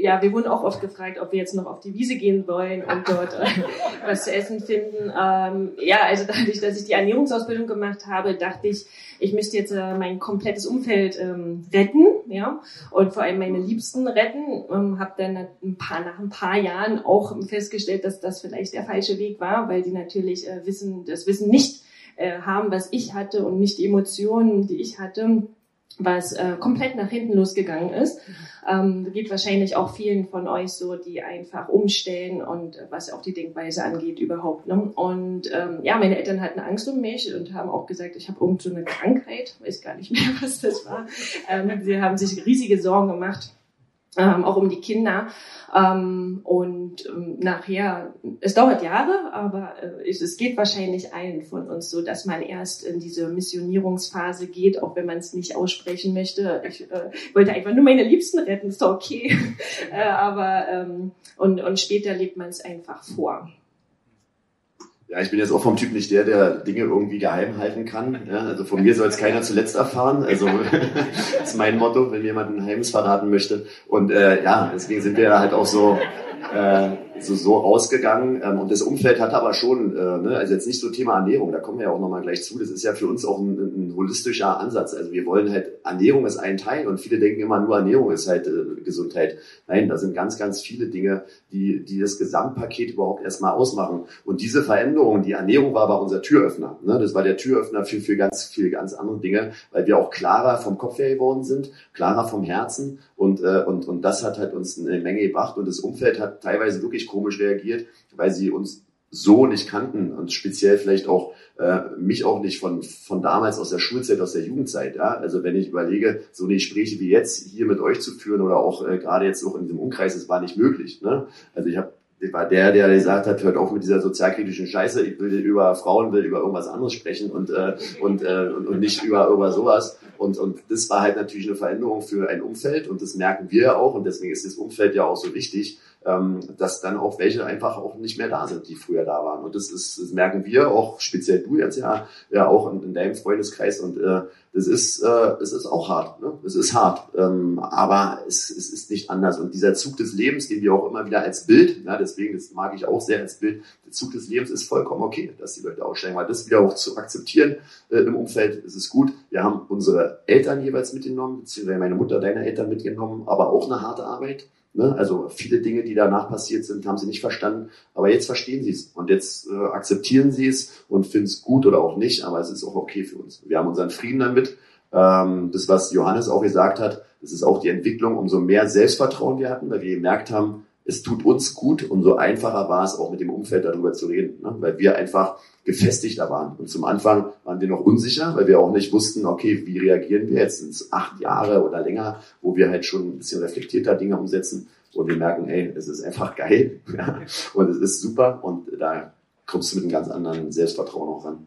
Ja, wir wurden auch oft gefragt, ob wir jetzt noch auf die Wiese gehen wollen und dort äh, *laughs* was zu essen finden. Ähm, ja, also dadurch, dass ich die Ernährungsausbildung gemacht habe, dachte ich, ich müsste jetzt äh, mein komplettes Umfeld ähm, retten, ja, und vor allem meine Liebsten retten. Ähm, habe dann ein paar nach ein paar Jahren auch festgestellt, dass das vielleicht der falsche Weg war, weil die natürlich äh, wissen, das Wissen nicht äh, haben, was ich hatte und nicht die Emotionen, die ich hatte was äh, komplett nach hinten losgegangen ist. Ähm, geht wahrscheinlich auch vielen von euch so, die einfach umstellen und äh, was auch die Denkweise angeht überhaupt. Ne? Und ähm, ja, meine Eltern hatten Angst um mich und haben auch gesagt, ich habe irgend so eine Krankheit, weiß gar nicht *laughs* mehr, was das war. Ähm, sie haben sich riesige Sorgen gemacht. ähm, auch um die Kinder. Ähm, und ähm, nachher, es dauert Jahre, aber äh, es, es geht wahrscheinlich allen von uns so, dass man erst in diese Missionierungsphase geht, auch wenn man es nicht aussprechen möchte. Ich äh, wollte einfach nur meine Liebsten retten, ist doch okay. *laughs* äh, aber ähm, und, und später lebt man es einfach vor. Ja, ich bin jetzt auch vom Typ nicht der, der Dinge irgendwie geheim halten kann. Ja, also von mir soll es keiner zuletzt erfahren. Also das *laughs* *laughs* ist mein Motto, wenn jemand ein Geheimnis verraten möchte. Und äh, ja, deswegen sind wir halt auch so äh, so, so rausgegangen. Ähm, und das Umfeld hat aber schon, äh, ne, also jetzt nicht so Thema Ernährung, da kommen wir ja auch nochmal gleich zu. Das ist ja für uns auch ein, ein holistischer Ansatz. Also wir wollen halt, Ernährung ist ein Teil und viele denken immer nur Ernährung ist halt äh, Gesundheit. Nein, da sind ganz, ganz viele Dinge, die, die das Gesamtpaket überhaupt erstmal ausmachen. Und diese Veränderung, die Ernährung war aber unser Türöffner. Ne? Das war der Türöffner für, für ganz viele ganz andere Dinge, weil wir auch klarer vom Kopf her geworden sind, klarer vom Herzen und, äh, und, und das hat halt uns eine Menge gebracht und das Umfeld hat teilweise wirklich komisch reagiert, weil sie uns so nicht kannten und speziell vielleicht auch äh, mich auch nicht von von damals aus der Schulzeit, aus der Jugendzeit. Ja? Also wenn ich überlege, so eine Gespräche wie jetzt hier mit euch zu führen oder auch äh, gerade jetzt noch in diesem Umkreis, das war nicht möglich. Ne? Also ich habe war der, der gesagt hat, hört auf mit dieser sozialkritischen Scheiße, ich will über Frauen, will über irgendwas anderes sprechen und, äh, und, äh, und, und nicht über, über sowas. Und, und das war halt natürlich eine Veränderung für ein Umfeld und das merken wir ja auch und deswegen ist das Umfeld ja auch so wichtig, dass dann auch welche einfach auch nicht mehr da sind, die früher da waren. Und das ist, das merken wir auch, speziell du jetzt ja, ja auch in, in deinem Freundeskreis und äh, das ist, äh, es ist auch hart. Ne? Es ist hart, ähm, aber es, es ist nicht anders. Und dieser Zug des Lebens, den wir auch immer wieder als Bild, ja, deswegen das mag ich auch sehr als Bild, der Zug des Lebens ist vollkommen okay, dass die Leute aussteigen, weil das wieder auch zu akzeptieren äh, im Umfeld, ist es gut. Wir haben unsere Eltern jeweils mitgenommen, beziehungsweise meine Mutter, deine Eltern mitgenommen, aber auch eine harte Arbeit. Ne? Also viele Dinge, die danach passiert sind, haben sie nicht verstanden, aber jetzt verstehen sie es und jetzt äh, akzeptieren sie es und finden es gut oder auch nicht, aber es ist auch okay für uns. Wir haben unseren Frieden damit. Ähm, das, was Johannes auch gesagt hat, das ist auch die Entwicklung, umso mehr Selbstvertrauen wir hatten, weil wir gemerkt haben, es tut uns gut, umso einfacher war es auch mit dem Umfeld darüber zu reden, ne? weil wir einfach gefestigter waren. Und zum Anfang waren wir noch unsicher, weil wir auch nicht wussten, okay, wie reagieren wir jetzt? Es acht Jahre oder länger, wo wir halt schon ein bisschen reflektierter Dinge umsetzen und wir merken, hey, es ist einfach geil *laughs* ja, und es ist super und da kommst du mit einem ganz anderen Selbstvertrauen auch ran.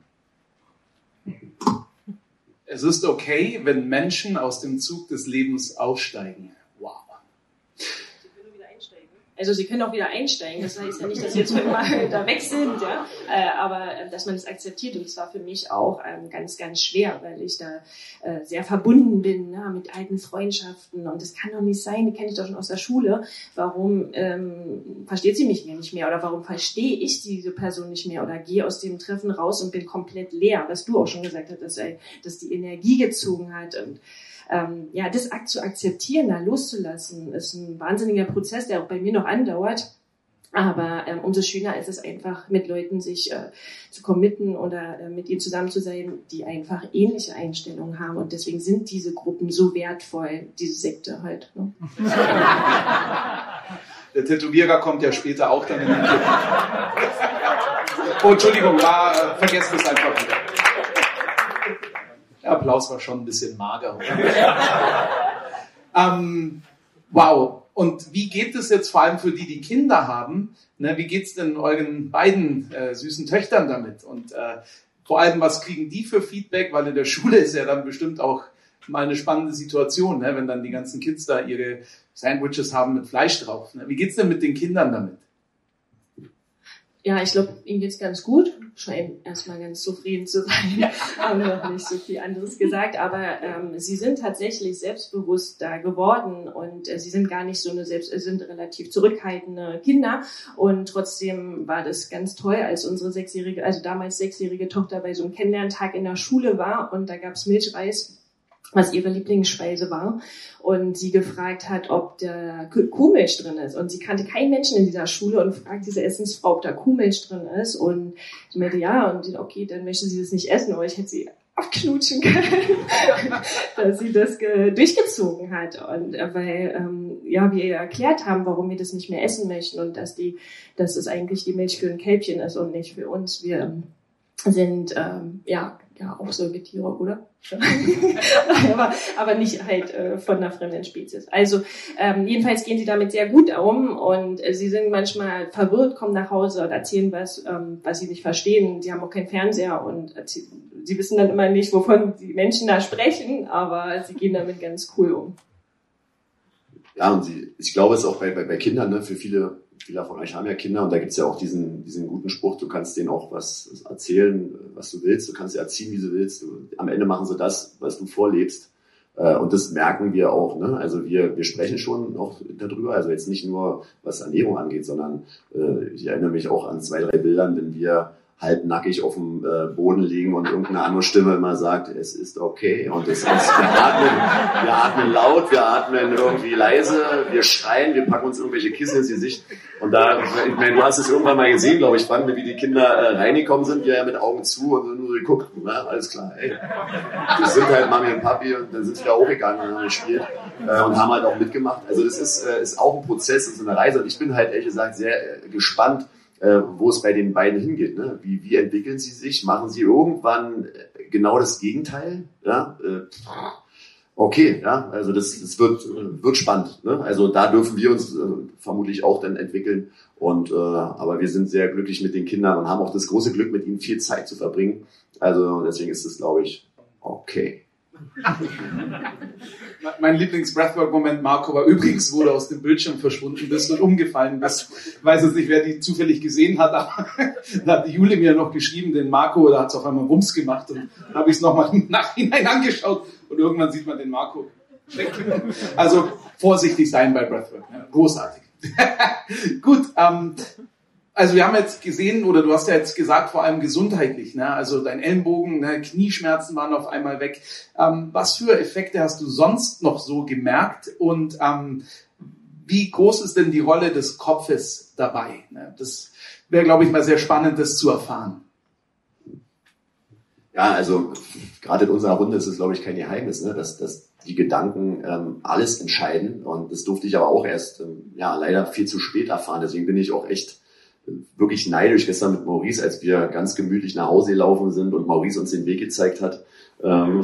Es ist okay, wenn Menschen aus dem Zug des Lebens aussteigen. Also sie können auch wieder einsteigen. Das heißt ja nicht, dass sie jetzt für immer *laughs* da weg sind, ja. Äh, aber äh, dass man es akzeptiert. Und es war für mich auch ähm, ganz, ganz schwer, weil ich da äh, sehr verbunden bin ne, mit alten Freundschaften. Und das kann doch nicht sein, die kenne ich doch schon aus der Schule. Warum ähm, versteht sie mich nicht mehr? Oder warum verstehe ich diese Person nicht mehr? Oder gehe aus dem Treffen raus und bin komplett leer, was du auch schon gesagt hast, dass, dass die Energie gezogen hat. Und ähm, ja, das zu akzeptieren, da loszulassen, ist ein wahnsinniger Prozess, der auch bei mir noch andauert. Aber ähm, umso schöner ist es einfach, mit Leuten sich äh, zu committen oder äh, mit ihnen zusammen zu sein, die einfach ähnliche Einstellungen haben. Und deswegen sind diese Gruppen so wertvoll, diese Sekte halt. Ne? *laughs* Der Tätowierer kommt ja später auch dann in den Club. Oh, Entschuldigung, war, äh, vergessen es einfach Applaus war schon ein bisschen mager. *laughs* ähm, wow. Und wie geht es jetzt vor allem für die, die Kinder haben? Ne, wie geht es denn euren beiden äh, süßen Töchtern damit? Und äh, vor allem, was kriegen die für Feedback? Weil in der *laughs* Schule ist ja dann bestimmt auch mal eine spannende Situation, ne, wenn dann die ganzen Kids da ihre Sandwiches haben mit Fleisch drauf. Ne? Wie geht's denn mit den Kindern damit? Ja, ich glaube, ihnen geht's ganz gut. Scheinen erstmal ganz zufrieden zu sein. Ja. *laughs* Haben noch nicht so viel anderes gesagt, aber ähm, sie sind tatsächlich selbstbewusster geworden und äh, sie sind gar nicht so eine selbst, äh, sind relativ zurückhaltende Kinder und trotzdem war das ganz toll, als unsere sechsjährige, also damals sechsjährige Tochter bei so einem Kennenlerntag in der Schule war und da gab's Milchreis was ihre Lieblingsspeise war und sie gefragt hat, ob da Kuhmilch drin ist. Und sie kannte keinen Menschen in dieser Schule und fragt diese Essensfrau, ob da Kuhmilch drin ist. Und sie meinte, ja, und sie, okay, dann möchte sie das nicht essen, aber ich hätte sie abknutschen können, *laughs* dass sie das durchgezogen hat. Und äh, weil ähm, ja, wir ihr erklärt haben, warum wir das nicht mehr essen möchten und dass die, dass es eigentlich die Milch für ein Kälbchen ist und nicht für uns. Wir sind ähm, ja ja auch Säugetiere, oder? *laughs* aber, aber nicht halt äh, von einer fremden Spezies. Also ähm, jedenfalls gehen sie damit sehr gut um und äh, sie sind manchmal verwirrt, kommen nach Hause und erzählen was, ähm, was sie nicht verstehen. Sie haben auch keinen Fernseher und sie wissen dann immer nicht, wovon die Menschen da sprechen, aber sie gehen damit ganz cool um. Ja, und sie, ich glaube, es ist auch bei, bei, bei Kindern, ne, für viele, viele von euch haben ja Kinder und da gibt's ja auch diesen, diesen guten Spruch, du kannst denen auch was erzählen, was du willst, du kannst sie erziehen, wie du willst. Am Ende machen sie das, was du vorlebst. Äh, und das merken wir auch. Ne? Also wir, wir sprechen schon auch darüber. Also jetzt nicht nur, was Ernährung angeht, sondern äh, ich erinnere mich auch an zwei, drei Bildern, wenn wir halbnackig auf dem äh, Boden liegen und irgendeine andere Stimme immer sagt, es ist okay. Und es ist, wir atmen, wir atmen laut, wir atmen irgendwie leise, wir schreien, wir packen uns irgendwelche Kissen ins Gesicht. Und da, ich meine, du hast es irgendwann mal gesehen, glaube ich, wann, wie die Kinder äh, reingekommen sind, wir ja mit Augen zu und nur geguckt, na, alles klar, ey. Wir sind halt Mami und Papi und dann sind wir auch gegangen und haben gespielt äh, und haben halt auch mitgemacht. Also das ist, äh, ist auch ein Prozess, das ist eine Reise und ich bin halt ehrlich gesagt sehr äh, gespannt, äh, wo es bei den beiden hingeht. Ne? Wie, wie entwickeln sie sich? Machen sie irgendwann äh, genau das Gegenteil? Ja? Äh, okay, ja, also das, das wird, wird spannend. Ne? Also da dürfen wir uns äh, vermutlich auch dann entwickeln. Und äh, aber wir sind sehr glücklich mit den Kindern und haben auch das große Glück, mit ihnen viel Zeit zu verbringen. Also deswegen ist es, glaube ich, okay. *laughs* mein Lieblings-Breathwork-Moment, Marco, war übrigens, wo du aus dem Bildschirm verschwunden bist und umgefallen bist. Ich weiß jetzt nicht, wer die zufällig gesehen hat, aber *laughs* da hat die Jule mir noch geschrieben, den Marco, da hat es auf einmal Wumms gemacht und dann habe ich es nochmal *laughs* im Nachhinein angeschaut und irgendwann sieht man den Marco. Also vorsichtig sein bei Breathwork. Großartig. Gut, ähm, also wir haben jetzt gesehen, oder du hast ja jetzt gesagt, vor allem gesundheitlich, ne? also dein Ellenbogen, ne? Knieschmerzen waren auf einmal weg. Ähm, was für Effekte hast du sonst noch so gemerkt und ähm, wie groß ist denn die Rolle des Kopfes dabei? Ne? Das wäre, glaube ich, mal sehr spannend, das zu erfahren. Ja, also gerade in unserer Runde ist es, glaube ich, kein Geheimnis, ne? dass, dass die Gedanken ähm, alles entscheiden. Und das durfte ich aber auch erst ähm, ja leider viel zu spät erfahren. Deswegen bin ich auch echt wirklich neidisch gestern mit Maurice, als wir ganz gemütlich nach Hause gelaufen sind und Maurice uns den Weg gezeigt hat, ähm,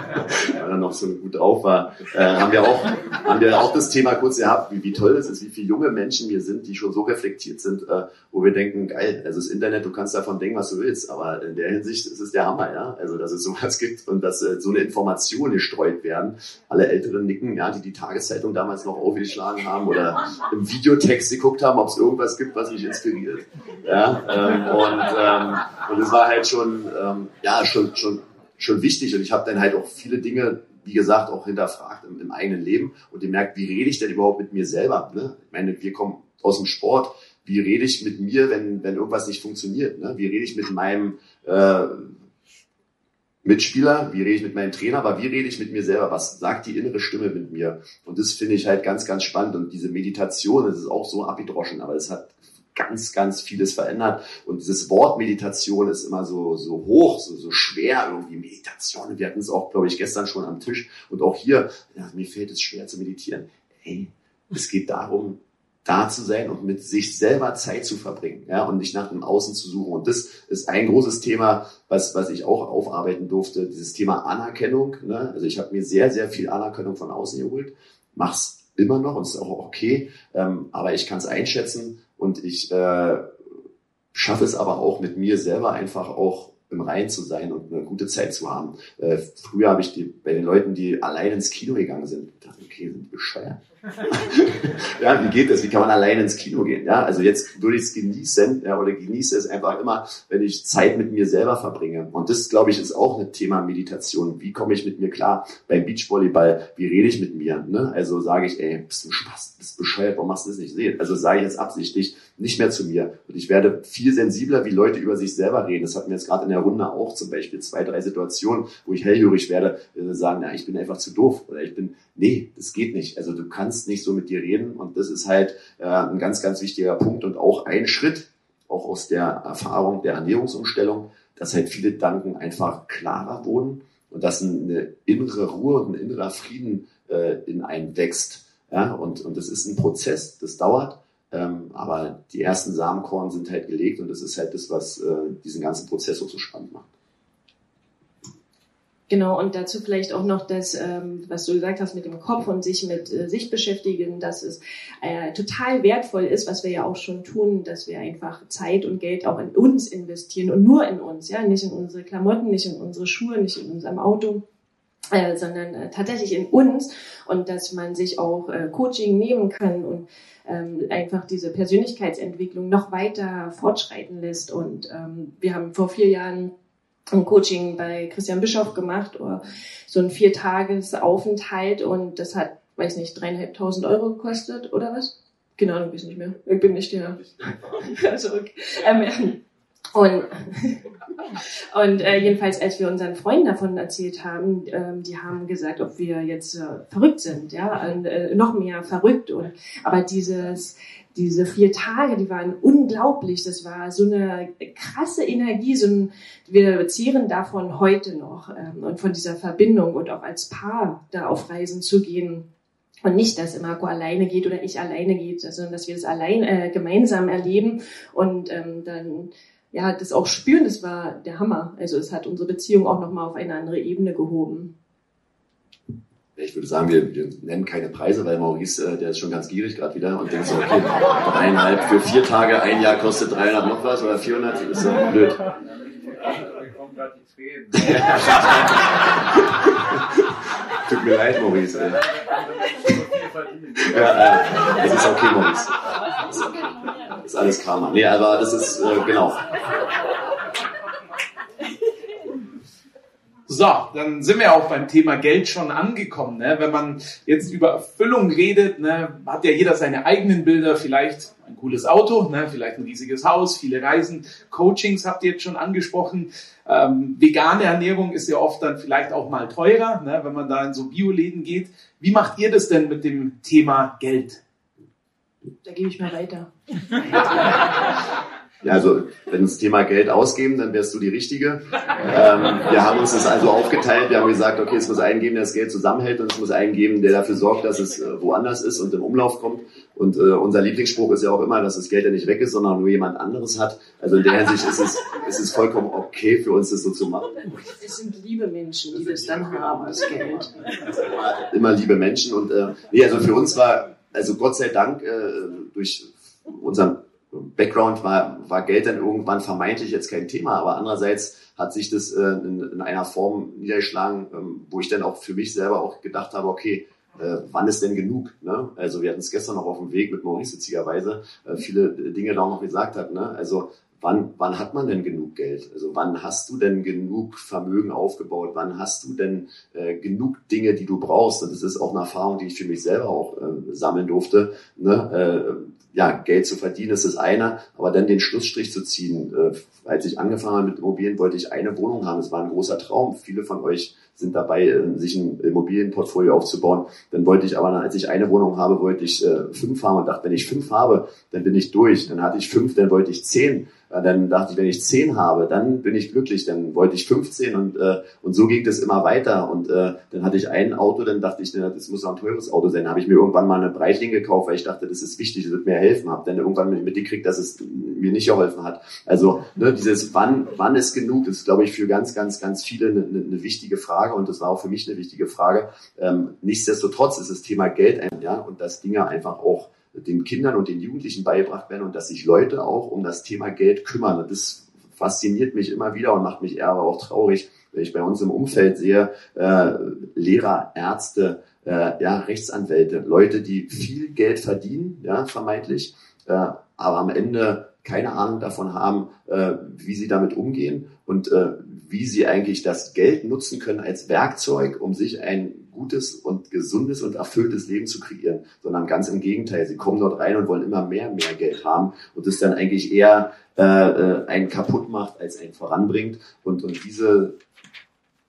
*laughs* er noch so gut drauf war, äh, haben wir auch haben wir auch das Thema kurz gehabt, wie, wie toll es ist, wie viele junge Menschen wir sind, die schon so reflektiert sind, äh, wo wir denken, geil, also das Internet, du kannst davon denken, was du willst, aber in der Hinsicht ist es der Hammer, ja, also dass es sowas gibt und dass äh, so eine Information gestreut werden. Alle Älteren nicken, ja, die die Tageszeitung damals noch aufgeschlagen haben oder im Videotext geguckt haben, ob es irgendwas gibt, was mich inspiriert, ja, ähm, und ähm, und es war halt schon, ähm, ja, schon schon schon wichtig und ich habe dann halt auch viele Dinge, wie gesagt, auch hinterfragt im, im eigenen Leben und gemerkt, wie rede ich denn überhaupt mit mir selber? Ne? Ich meine, wir kommen aus dem Sport, wie rede ich mit mir, wenn, wenn irgendwas nicht funktioniert? Ne? Wie rede ich mit meinem äh, Mitspieler, wie rede ich mit meinem Trainer, aber wie rede ich mit mir selber? Was sagt die innere Stimme mit mir? Und das finde ich halt ganz, ganz spannend. Und diese Meditation, das ist auch so abgedroschen, aber es hat ganz, ganz vieles verändert. Und dieses Wort Meditation ist immer so, so hoch, so, so schwer irgendwie. Meditation. Wir hatten es auch, glaube ich, gestern schon am Tisch. Und auch hier, ja, mir fällt es schwer zu meditieren. Hey, es geht darum, da zu sein und mit sich selber Zeit zu verbringen, ja, und nicht nach dem Außen zu suchen. Und das ist ein großes Thema, was, was ich auch aufarbeiten durfte, dieses Thema Anerkennung. Ne? Also ich habe mir sehr, sehr viel Anerkennung von außen geholt, mach's immer noch und ist auch okay, ähm, aber ich kann es einschätzen und ich äh, schaffe es aber auch mit mir selber einfach auch im Rein zu sein und eine gute Zeit zu haben. Äh, früher habe ich die, bei den Leuten, die allein ins Kino gegangen sind, gedacht, okay, sind die bescheuert. Ja, wie geht das? Wie kann man allein ins Kino gehen? Ja, also jetzt würde ich es genießen, ja, oder genieße es einfach immer, wenn ich Zeit mit mir selber verbringe. Und das, glaube ich, ist auch ein Thema Meditation. Wie komme ich mit mir klar? Beim Beachvolleyball, wie rede ich mit mir? Ne? Also sage ich, ey, bist du Spaß, bist bescheuert, warum machst du das nicht? sehen? Also sage ich jetzt absichtlich nicht mehr zu mir. Und ich werde viel sensibler, wie Leute über sich selber reden. Das hatten wir jetzt gerade in der Runde auch zum Beispiel zwei, drei Situationen, wo ich hellhörig werde, sagen, na, ich bin einfach zu doof oder ich bin, nee, das geht nicht. Also du kannst nicht so mit dir reden und das ist halt äh, ein ganz, ganz wichtiger Punkt und auch ein Schritt, auch aus der Erfahrung der Ernährungsumstellung, dass halt viele Danken einfach klarer wurden und dass eine innere Ruhe und ein innerer Frieden äh, in einen wächst. Ja, und, und das ist ein Prozess, das dauert, ähm, aber die ersten Samenkorn sind halt gelegt und das ist halt das, was äh, diesen ganzen Prozess so spannend macht. Genau, und dazu vielleicht auch noch das, ähm, was du gesagt hast mit dem Kopf und sich mit äh, sich beschäftigen, dass es äh, total wertvoll ist, was wir ja auch schon tun, dass wir einfach Zeit und Geld auch in uns investieren und nur in uns, ja, nicht in unsere Klamotten, nicht in unsere Schuhe, nicht in unserem Auto. Äh, sondern äh, tatsächlich in uns und dass man sich auch äh, Coaching nehmen kann und ähm, einfach diese Persönlichkeitsentwicklung noch weiter fortschreiten lässt. Und ähm, wir haben vor vier Jahren ein Coaching bei Christian Bischof gemacht oder so ein Viertagesaufenthalt und das hat, weiß nicht, dreieinhalbtausend Euro gekostet oder was? Genau, ich weiß nicht mehr. Ich bin nicht der. *laughs* also, okay. ähm, und *laughs* und äh, jedenfalls, als wir unseren Freunden davon erzählt haben, ähm, die haben gesagt, ob wir jetzt äh, verrückt sind, ja, und, äh, noch mehr verrückt. Und, aber dieses, diese vier Tage, die waren unglaublich. Das war so eine krasse Energie. So ein, wir zehren davon heute noch ähm, und von dieser Verbindung und auch als Paar da auf Reisen zu gehen. Und nicht, dass Marco alleine geht oder ich alleine geht, sondern dass wir das allein äh, gemeinsam erleben und ähm, dann ja das auch spüren. Das war der Hammer. Also es hat unsere Beziehung auch noch mal auf eine andere Ebene gehoben ich würde sagen, wir, wir, nennen keine Preise, weil Maurice, äh, der ist schon ganz gierig gerade wieder und denkt so, okay, dreieinhalb für vier Tage, ein Jahr kostet 300 noch was oder 400, ist so blöd. *laughs* Tut mir leid, Maurice. Ey. Ja, äh, das ist okay, Maurice. Das das ist alles Karma. Nee, aber das ist, äh, genau. So, dann sind wir auch beim Thema Geld schon angekommen. Ne? Wenn man jetzt über Erfüllung redet, ne, hat ja jeder seine eigenen Bilder. Vielleicht ein cooles Auto, ne, vielleicht ein riesiges Haus, viele Reisen. Coachings habt ihr jetzt schon angesprochen. Ähm, vegane Ernährung ist ja oft dann vielleicht auch mal teurer, ne, wenn man da in so Bioläden geht. Wie macht ihr das denn mit dem Thema Geld? Da gebe ich mal weiter. *laughs* Ja, also wenn das Thema Geld ausgeben, dann wärst du die Richtige. Ähm, wir haben uns das also aufgeteilt. Wir haben gesagt, okay, es muss einen geben, der das Geld zusammenhält und es muss einen geben, der dafür sorgt, dass es äh, woanders ist und im Umlauf kommt. Und äh, unser Lieblingsspruch ist ja auch immer, dass das Geld ja nicht weg ist, sondern nur jemand anderes hat. Also in der Hinsicht ist es, ist es vollkommen okay für uns, das so zu machen. Es sind liebe Menschen, die das dann haben, das Geld. Immer, immer liebe Menschen. Und äh, nee, also für uns war, also Gott sei Dank, äh, durch unseren Background war, war Geld dann irgendwann vermeintlich jetzt kein Thema, aber andererseits hat sich das äh, in, in einer Form niedergeschlagen, ähm, wo ich dann auch für mich selber auch gedacht habe, okay, äh, wann ist denn genug? Ne? Also wir hatten es gestern noch auf dem Weg mit Maurice witzigerweise, äh, viele Dinge da auch noch gesagt hat. Ne? Also wann, wann hat man denn genug Geld? Also wann hast du denn genug Vermögen aufgebaut? Wann hast du denn äh, genug Dinge, die du brauchst? Und das ist auch eine Erfahrung, die ich für mich selber auch äh, sammeln durfte. Ne? Äh, ja, Geld zu verdienen ist das eine, aber dann den Schlussstrich zu ziehen. Äh, als ich angefangen habe mit Immobilien, wollte ich eine Wohnung haben. Das war ein großer Traum. Viele von euch sind dabei, äh, sich ein Immobilienportfolio aufzubauen. Dann wollte ich aber, als ich eine Wohnung habe, wollte ich äh, fünf haben und dachte, wenn ich fünf habe, dann bin ich durch. Dann hatte ich fünf, dann wollte ich zehn. Dann dachte ich, wenn ich zehn habe, dann bin ich glücklich. Dann wollte ich 15 und, äh, und so ging das immer weiter. Und äh, dann hatte ich ein Auto, dann dachte ich, das muss ein teures Auto sein. Dann habe ich mir irgendwann mal eine Breitling gekauft, weil ich dachte, das ist wichtig, das wird mir helfen. Habe dann irgendwann mitgekriegt, dass es mir nicht geholfen hat. Also ne, dieses wann, wann ist genug, ist, glaube ich, für ganz, ganz, ganz viele eine, eine wichtige Frage und das war auch für mich eine wichtige Frage. Ähm, nichtsdestotrotz ist das Thema Geld ein, ja, und dass Dinge einfach auch den Kindern und den Jugendlichen beigebracht werden und dass sich Leute auch um das Thema Geld kümmern. Und das fasziniert mich immer wieder und macht mich eher aber auch traurig, wenn ich bei uns im Umfeld sehe, äh, Lehrer, Ärzte, äh, ja, Rechtsanwälte, Leute, die viel Geld verdienen, ja, vermeintlich, äh, aber am Ende keine Ahnung davon haben, äh, wie sie damit umgehen und äh, wie sie eigentlich das Geld nutzen können als Werkzeug, um sich ein gutes und gesundes und erfülltes Leben zu kreieren, sondern ganz im Gegenteil. Sie kommen dort rein und wollen immer mehr, mehr Geld haben und das dann eigentlich eher äh, äh einen kaputt macht, als einen voranbringt. Und, und diese,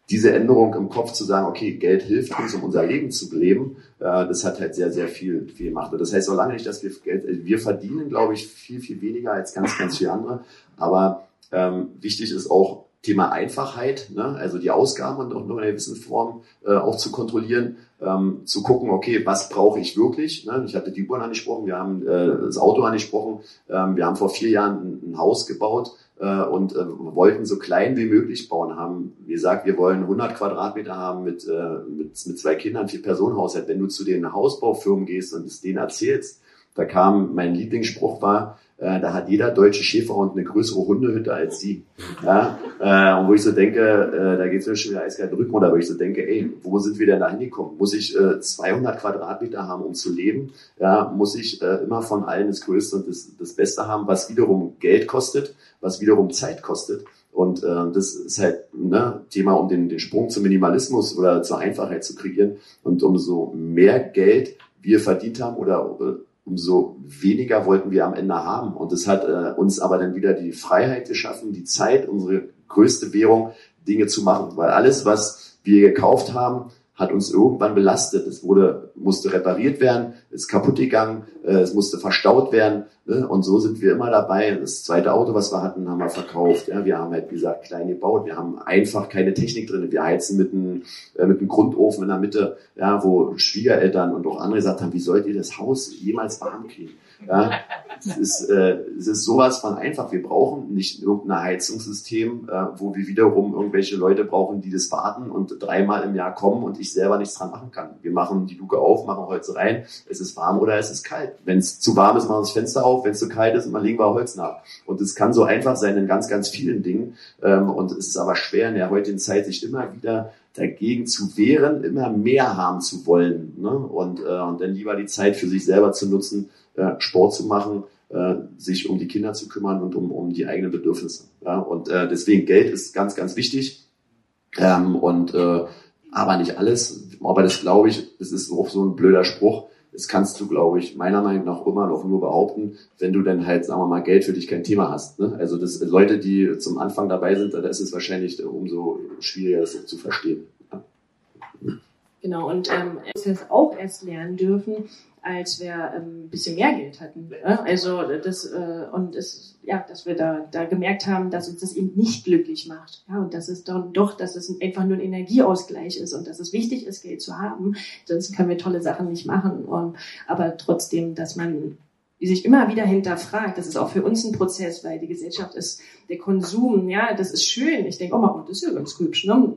diese Änderung im Kopf zu sagen, okay, Geld hilft uns, um unser Leben zu leben, äh, das hat halt sehr, sehr viel, viel gemacht. Und das heißt so lange nicht, dass wir Geld, äh, wir verdienen, glaube ich, viel, viel weniger als ganz, ganz viele andere. Aber ähm, wichtig ist auch, Thema Einfachheit, ne? also die Ausgaben und auch nur in einer gewissen Form äh, auch zu kontrollieren, ähm, zu gucken, okay, was brauche ich wirklich? Ne? Ich hatte die Uhren angesprochen, wir haben äh, das Auto angesprochen, ähm, wir haben vor vier Jahren ein, ein Haus gebaut, äh, und äh, wollten so klein wie möglich bauen, haben gesagt, wir wollen 100 Quadratmeter haben mit, äh, mit, mit zwei Kindern, vier Personenhaushalt. Wenn du zu den Hausbaufirmen gehst und es denen erzählst, da kam, mein Lieblingsspruch war, äh, da hat jeder deutsche Schäferhund eine größere Hundehütte als sie. Ja? Äh, und wo ich so denke, äh, da geht es mir schon wieder eiskalt Rücken runter, wo ich so denke, ey, wo sind wir denn da hingekommen? Muss ich äh, 200 Quadratmeter haben, um zu leben? Ja, muss ich äh, immer von allen das Größte und das, das Beste haben, was wiederum Geld kostet, was wiederum Zeit kostet? Und äh, das ist halt ne, Thema, um den, den Sprung zum Minimalismus oder zur Einfachheit zu kreieren. Und umso mehr Geld wir verdient haben oder äh, umso weniger wollten wir am Ende haben. Und es hat äh, uns aber dann wieder die Freiheit geschaffen, die Zeit, unsere größte Währung, Dinge zu machen. Weil alles, was wir gekauft haben, hat uns irgendwann belastet. Es wurde, musste repariert werden, ist kaputt gegangen, äh, es musste verstaut werden. Ne? Und so sind wir immer dabei. Das zweite Auto, was wir hatten, haben wir verkauft. Ja? Wir haben halt, wie gesagt, klein gebaut. Wir haben einfach keine Technik drin. Wir heizen mit einem, äh, mit einem Grundofen in der Mitte, ja, wo Schwiegereltern und auch andere gesagt haben, wie sollt ihr das Haus jemals warm kriegen? Ja, es, ist, äh, es ist sowas von einfach. Wir brauchen nicht irgendein Heizungssystem, äh, wo wir wiederum irgendwelche Leute brauchen, die das warten und dreimal im Jahr kommen und ich selber nichts dran machen kann. Wir machen die Luke auf, machen Holz rein. Es ist warm oder es ist kalt. Wenn es zu warm ist, machen wir das Fenster auf. Wenn es zu kalt ist, legen wir Holz nach. Und es kann so einfach sein in ganz, ganz vielen Dingen. Ähm, und es ist aber schwer in der heutigen Zeit, sich immer wieder dagegen zu wehren, immer mehr haben zu wollen. Ne? Und, äh, und dann lieber die Zeit für sich selber zu nutzen, äh, Sport zu machen, äh, sich um die Kinder zu kümmern und um, um die eigenen Bedürfnisse. Und äh, deswegen Geld ist ganz, ganz wichtig. Ähm, und aber nicht alles. Aber das glaube ich, es ist auch so ein blöder Spruch. Das kannst du, glaube ich, meiner Meinung nach immer noch nur behaupten, wenn du dann halt, sagen wir mal, Geld für dich kein Thema hast. Ne? Also das Leute, die zum Anfang dabei sind, da ist es wahrscheinlich umso schwieriger, das zu verstehen. Genau, und ähm, es auch erst lernen dürfen, als wir ähm, ein bisschen mehr Geld hatten. Ne? Also das äh, und es ja, dass wir da da gemerkt haben, dass uns das eben nicht glücklich macht. Ja, und dass es dann doch, dass es einfach nur ein Energieausgleich ist und dass es wichtig ist, Geld zu haben. Sonst können wir tolle Sachen nicht machen. Und, aber trotzdem, dass man sich immer wieder hinterfragt. Das ist auch für uns ein Prozess, weil die Gesellschaft ist der Konsum, ja, das ist schön. Ich denke, oh, mal, das ist ja ganz hübsch. Ne?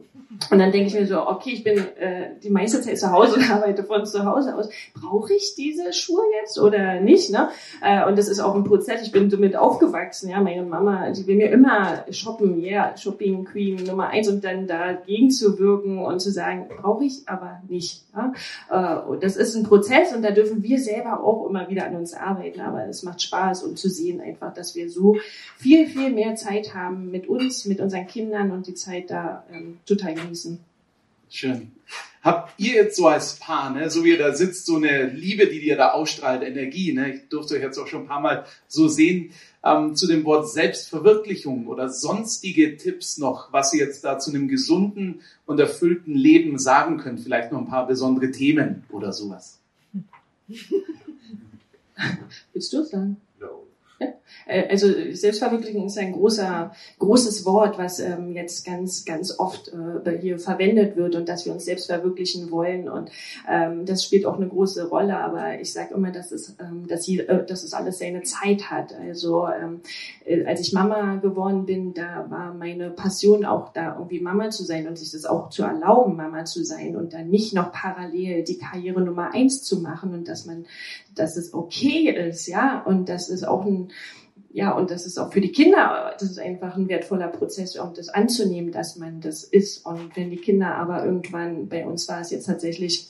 Und dann denke ich mir so, okay, ich bin äh, die meiste Zeit zu Hause *laughs* und arbeite von zu Hause aus. Brauche ich diese Schuhe jetzt oder nicht? Ne? Äh, und das ist auch ein Prozess. Ich bin damit aufgewachsen. Ja, meine Mama, die will mir immer shoppen, ja, yeah, Shopping Queen Nummer eins und dann dagegen zu wirken und zu sagen, brauche ich aber nicht. Ja? Äh, das ist ein Prozess und da dürfen wir selber auch immer wieder an uns arbeiten. Aber es macht Spaß und zu sehen einfach, dass wir so viel, viel mehr Zeit haben mit uns, mit unseren Kindern und die Zeit da ähm, total genießen. Schön. Habt ihr jetzt so als Paar, ne, so wie ihr da sitzt, so eine Liebe, die dir da ausstrahlt, Energie, ne? Ich durfte euch jetzt auch schon ein paar Mal so sehen, ähm, zu dem Wort Selbstverwirklichung oder sonstige Tipps noch, was ihr jetzt da zu einem gesunden und erfüllten Leben sagen könnt. Vielleicht noch ein paar besondere Themen oder sowas. *laughs* Willst du es sagen? Äh, also Selbstverwirklichung ist ein großer, großes Wort, was ähm, jetzt ganz, ganz oft äh, hier verwendet wird und dass wir uns selbst verwirklichen wollen und ähm, das spielt auch eine große Rolle. Aber ich sage immer, dass es, ähm, dass, je, äh, dass es alles seine Zeit hat. Also ähm, äh, als ich Mama geworden bin, da war meine Passion auch da irgendwie Mama zu sein und sich das auch zu erlauben, Mama zu sein und dann nicht noch parallel die Karriere Nummer eins zu machen und dass man, dass es okay ist, ja und das ist auch ein ja, und das ist auch für die Kinder, das ist einfach ein wertvoller Prozess, um das anzunehmen, dass man das ist. Und wenn die Kinder aber irgendwann, bei uns war es jetzt tatsächlich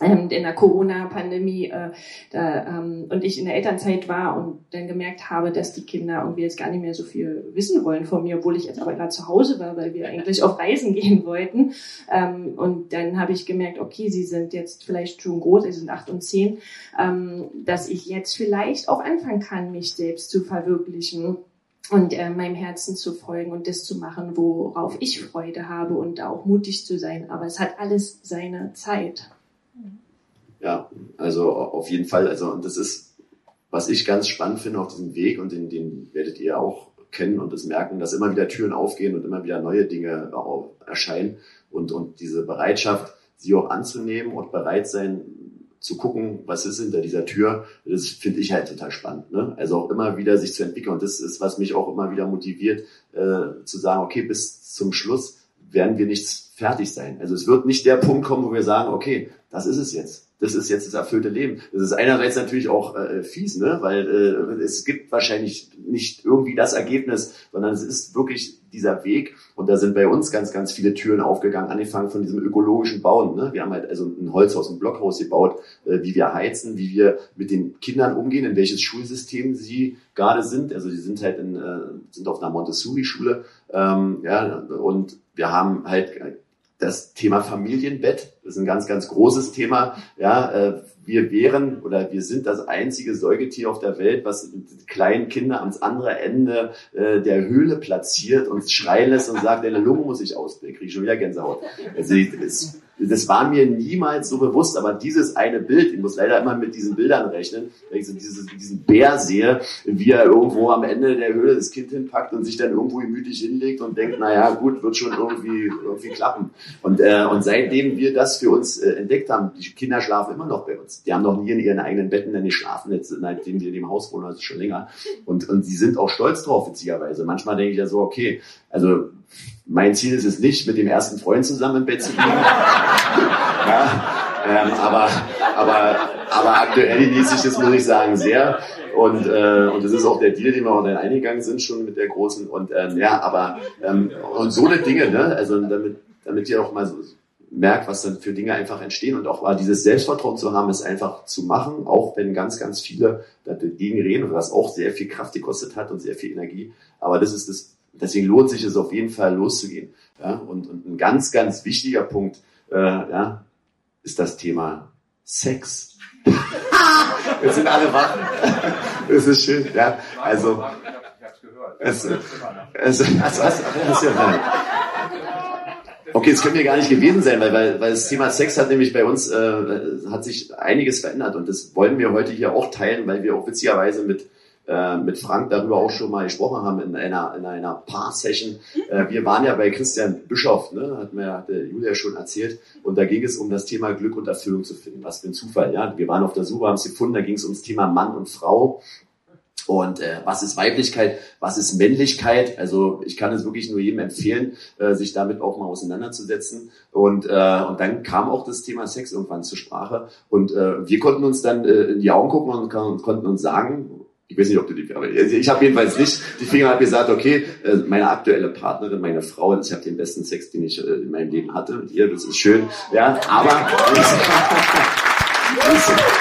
in der Corona-Pandemie äh, da, ähm, und ich in der Elternzeit war und dann gemerkt habe, dass die Kinder irgendwie jetzt gar nicht mehr so viel wissen wollen von mir, obwohl ich jetzt aber gerade zu Hause war, weil wir eigentlich auf Reisen *laughs* gehen wollten. Ähm, und dann habe ich gemerkt, okay, sie sind jetzt vielleicht schon groß, sie sind acht und zehn, ähm, dass ich jetzt vielleicht auch anfangen kann, mich selbst zu verwirklichen und äh, meinem Herzen zu folgen und das zu machen, worauf ich Freude habe und auch mutig zu sein. Aber es hat alles seine Zeit. Ja, also auf jeden Fall. Also und das ist, was ich ganz spannend finde auf diesem Weg und den, den werdet ihr auch kennen und das merken, dass immer wieder Türen aufgehen und immer wieder neue Dinge erscheinen und, und diese Bereitschaft, sie auch anzunehmen und bereit sein zu gucken, was ist hinter dieser Tür, das finde ich halt total spannend. Ne? Also auch immer wieder sich zu entwickeln. Und das ist, was mich auch immer wieder motiviert, äh, zu sagen, okay, bis zum Schluss werden wir nicht fertig sein. Also es wird nicht der Punkt kommen, wo wir sagen, okay, das ist es jetzt das ist jetzt das erfüllte Leben. Das ist einerseits natürlich auch äh, fies, ne? weil äh, es gibt wahrscheinlich nicht irgendwie das Ergebnis, sondern es ist wirklich dieser Weg. Und da sind bei uns ganz, ganz viele Türen aufgegangen, angefangen von diesem ökologischen Bauen. Ne? Wir haben halt also ein Holzhaus, ein Blockhaus gebaut, äh, wie wir heizen, wie wir mit den Kindern umgehen, in welches Schulsystem sie gerade sind. Also die sind halt in, äh, sind auf einer Montessori-Schule. Ähm, ja, und wir haben halt das Thema Familienbett ist ein ganz, ganz großes Thema. Ja, äh, wir wären oder wir sind das einzige Säugetier auf der Welt, was kleinen Kinder ans andere Ende äh, der Höhle platziert und schreien lässt und sagt, deine Lunge muss ich ausbilden. Kriege ich schon wieder Gänsehaut. Also, das, das war mir niemals so bewusst, aber dieses eine Bild, ich muss leider immer mit diesen Bildern rechnen, wenn ich so dieses, diesen Bär sehe, wie er irgendwo am Ende der Höhle das Kind hinpackt und sich dann irgendwo gemütlich hinlegt und denkt, naja, gut, wird schon irgendwie, irgendwie klappen. Und, äh, und seitdem wir das für uns äh, entdeckt haben, die Kinder schlafen immer noch bei uns. Die haben noch nie in ihren eigenen Betten, denn die schlafen jetzt, seitdem wir in dem Haus wohnen, also schon länger. Und, und sie sind auch stolz drauf, witzigerweise. Manchmal denke ich ja so, okay, also mein Ziel ist es nicht, mit dem ersten Freund zusammen im Bett zu liegen. *laughs* ja, ähm, aber, aber, aber aktuell genieße ich das, muss ich sagen, sehr. Und, äh, und das ist auch der Deal, den wir auch dann eingegangen sind, schon mit der großen. Und ähm, ja, aber ähm, und so eine Dinge, ne? Also damit, damit ihr auch mal so merkt, was dann für Dinge einfach entstehen und auch mal dieses Selbstvertrauen zu haben, es einfach zu machen, auch wenn ganz, ganz viele dagegen reden, was auch sehr viel Kraft gekostet hat und sehr viel Energie. Aber das ist das Deswegen lohnt sich es auf jeden Fall loszugehen. Ja? Und, und ein ganz, ganz wichtiger Punkt äh, ja, ist das Thema Sex. *laughs* Jetzt sind alle wach. *laughs* Das ist schön. Ja, also. Es, Okay, es könnte mir gar nicht gewesen sein, weil, weil, weil das Thema Sex hat nämlich bei uns äh, hat sich einiges verändert und das wollen wir heute hier auch teilen, weil wir auch witzigerweise mit äh, mit Frank darüber auch schon mal gesprochen haben in einer, in einer Paar-Session. Äh, wir waren ja bei Christian Bischoff, ne, hat mir hat der Julia schon erzählt, und da ging es um das Thema Glück und Erfüllung zu finden. Was für ein Zufall, ja. Wir waren auf der Suche, haben es gefunden, da ging es ums Thema Mann und Frau. Und äh, was ist Weiblichkeit, was ist Männlichkeit? Also ich kann es wirklich nur jedem empfehlen, äh, sich damit auch mal auseinanderzusetzen. Und, äh, und dann kam auch das Thema Sex irgendwann zur Sprache. Und äh, wir konnten uns dann äh, in die Augen gucken und konnten uns sagen, ich weiß nicht, ob du die, aber ich habe jedenfalls nicht. Die Finger hat gesagt, okay, äh, meine aktuelle Partnerin, meine Frau, ich habe den besten Sex, den ich äh, in meinem Leben hatte mit ihr, das ist schön, ja, aber *laughs*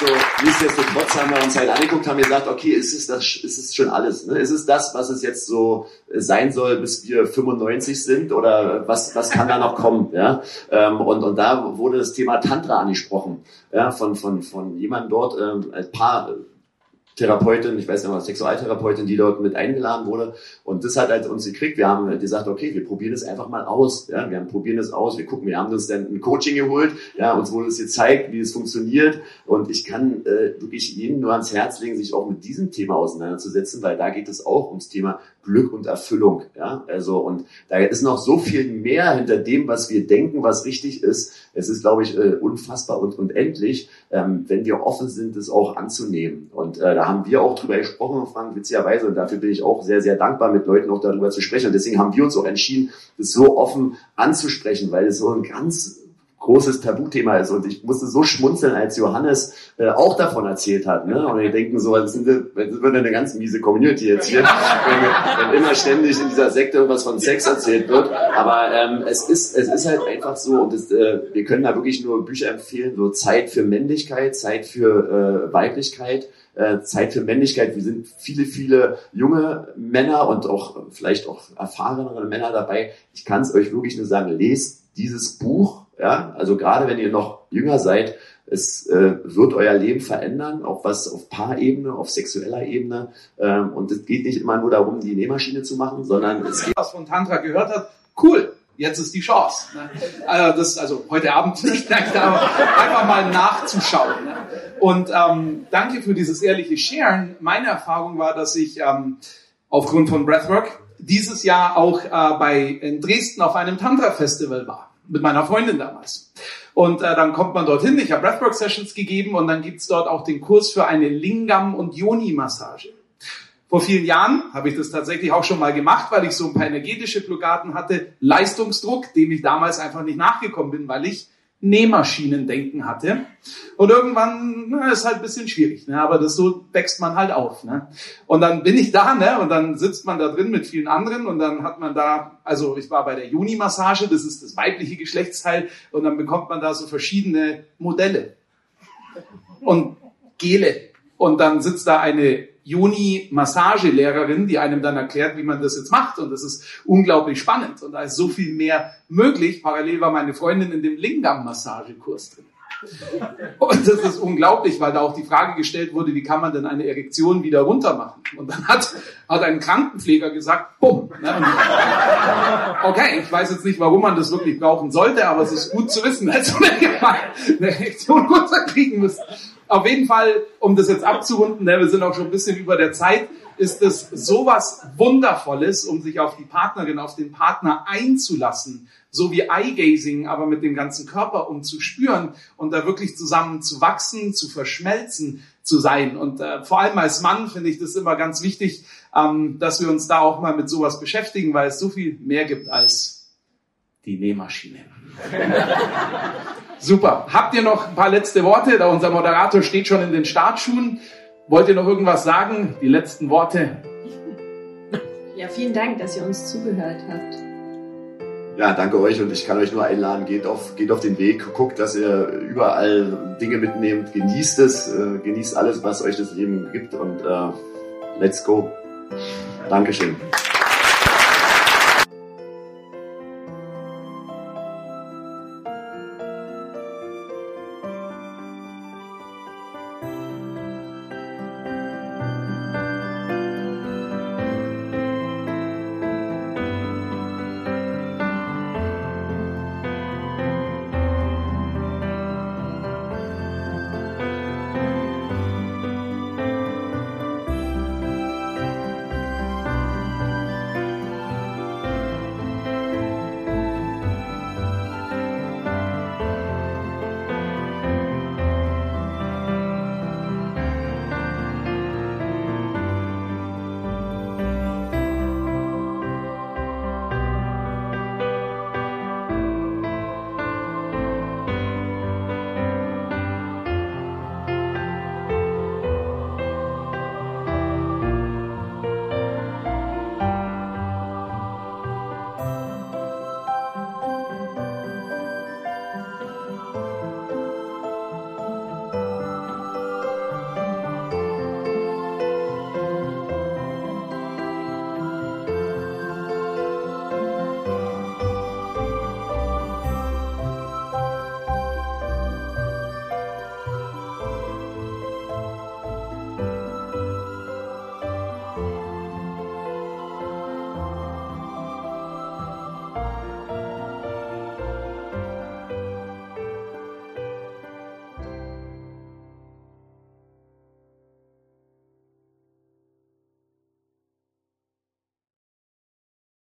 nichtsdestotrotz, nichtsdestotrotz haben wir uns halt angeguckt, haben gesagt, okay, ist es das, ist es schon alles? Ne? Ist es das, was es jetzt so sein soll, bis wir 95 sind? Oder was, was kann da noch kommen? Ja? Ähm, und, und da wurde das Thema Tantra angesprochen, ja, von, von, von jemandem dort, ähm, ein paar Therapeutin, ich weiß nicht mal, Sexualtherapeutin, die dort mit eingeladen wurde. Und das hat halt uns gekriegt. Wir haben gesagt, okay, wir probieren das einfach mal aus. Ja, wir haben probieren das aus. Wir gucken, wir haben uns dann ein Coaching geholt. Ja, uns wurde es gezeigt, wie es funktioniert. Und ich kann äh, wirklich jedem nur ans Herz legen, sich auch mit diesem Thema auseinanderzusetzen, weil da geht es auch ums Thema Glück und Erfüllung. Ja, also und da ist noch so viel mehr hinter dem, was wir denken, was richtig ist. Es ist, glaube ich, äh, unfassbar und unendlich, ähm, wenn wir offen sind, es auch anzunehmen. Und äh, da haben wir auch drüber gesprochen, Frank, witzigerweise, und dafür bin ich auch sehr, sehr dankbar, mit Leuten auch darüber zu sprechen. Und deswegen haben wir uns auch entschieden, das so offen anzusprechen, weil es so ein ganz großes Tabuthema ist. Und ich musste so schmunzeln, als Johannes äh, auch davon erzählt hat. Ne? Und wir denken so, das, sind, das wird eine ganz miese Community jetzt hier, wenn, wenn immer ständig in dieser Sekte irgendwas von Sex erzählt wird. Aber ähm, es, ist, es ist halt einfach so, und das, äh, wir können da wirklich nur Bücher empfehlen, so Zeit für Männlichkeit, Zeit für äh, Weiblichkeit. Äh, Zeit für Männlichkeit. Wir sind viele, viele junge Männer und auch vielleicht auch erfahrenere Männer dabei. Ich kann es euch wirklich nur sagen, lest dieses Buch ja, also gerade wenn ihr noch jünger seid, es äh, wird euer Leben verändern, auch was auf Paarebene, auf sexueller Ebene. Ähm, und es geht nicht immer nur darum, die Nähmaschine zu machen, sondern es geht. Was von Tantra gehört hat, cool, jetzt ist die Chance. Ne? Also, das, also heute Abend nicht, *laughs* aber einfach mal nachzuschauen. Ne? Und ähm, danke für dieses ehrliche Sharen. Meine Erfahrung war, dass ich ähm, aufgrund von Breathwork dieses Jahr auch äh, bei in Dresden auf einem Tantra-Festival war mit meiner Freundin damals. Und äh, dann kommt man dorthin. Ich habe Breathwork Sessions gegeben und dann gibt's dort auch den Kurs für eine Lingam- und Yoni-Massage. Vor vielen Jahren habe ich das tatsächlich auch schon mal gemacht, weil ich so ein paar energetische Blockaden hatte. Leistungsdruck, dem ich damals einfach nicht nachgekommen bin, weil ich Nähmaschinendenken hatte. Und irgendwann na, ist halt ein bisschen schwierig, ne? aber das so wächst man halt auf. Ne? Und dann bin ich da, ne? und dann sitzt man da drin mit vielen anderen und dann hat man da, also ich war bei der Juni-Massage, das ist das weibliche Geschlechtsteil, und dann bekommt man da so verschiedene Modelle und Gele. Und dann sitzt da eine Juni-Massagelehrerin, die einem dann erklärt, wie man das jetzt macht. Und das ist unglaublich spannend. Und da ist so viel mehr möglich. Parallel war meine Freundin in dem Lingam-Massagekurs drin. Und das ist unglaublich, weil da auch die Frage gestellt wurde, wie kann man denn eine Erektion wieder runter machen? Und dann hat, hat ein Krankenpfleger gesagt, bumm. Ne? Okay, ich weiß jetzt nicht, warum man das wirklich brauchen sollte, aber es ist gut zu wissen, ihr mal eine Erektion runterkriegen müsst. Auf jeden Fall, um das jetzt abzurunden, ne, wir sind auch schon ein bisschen über der Zeit, ist es sowas Wundervolles, um sich auf die Partnerin, auf den Partner einzulassen, so wie Eye-Gazing, aber mit dem ganzen Körper, um zu spüren und da wirklich zusammen zu wachsen, zu verschmelzen, zu sein. Und äh, vor allem als Mann finde ich das immer ganz wichtig, ähm, dass wir uns da auch mal mit sowas beschäftigen, weil es so viel mehr gibt als die Nähmaschine. Super. Habt ihr noch ein paar letzte Worte? Da unser Moderator steht schon in den Startschuhen. Wollt ihr noch irgendwas sagen? Die letzten Worte. Ja, vielen Dank, dass ihr uns zugehört habt. Ja, danke euch und ich kann euch nur einladen, geht auf, geht auf den Weg, guckt, dass ihr überall Dinge mitnehmt, genießt es, äh, genießt alles, was euch das Leben gibt und äh, let's go. Dankeschön.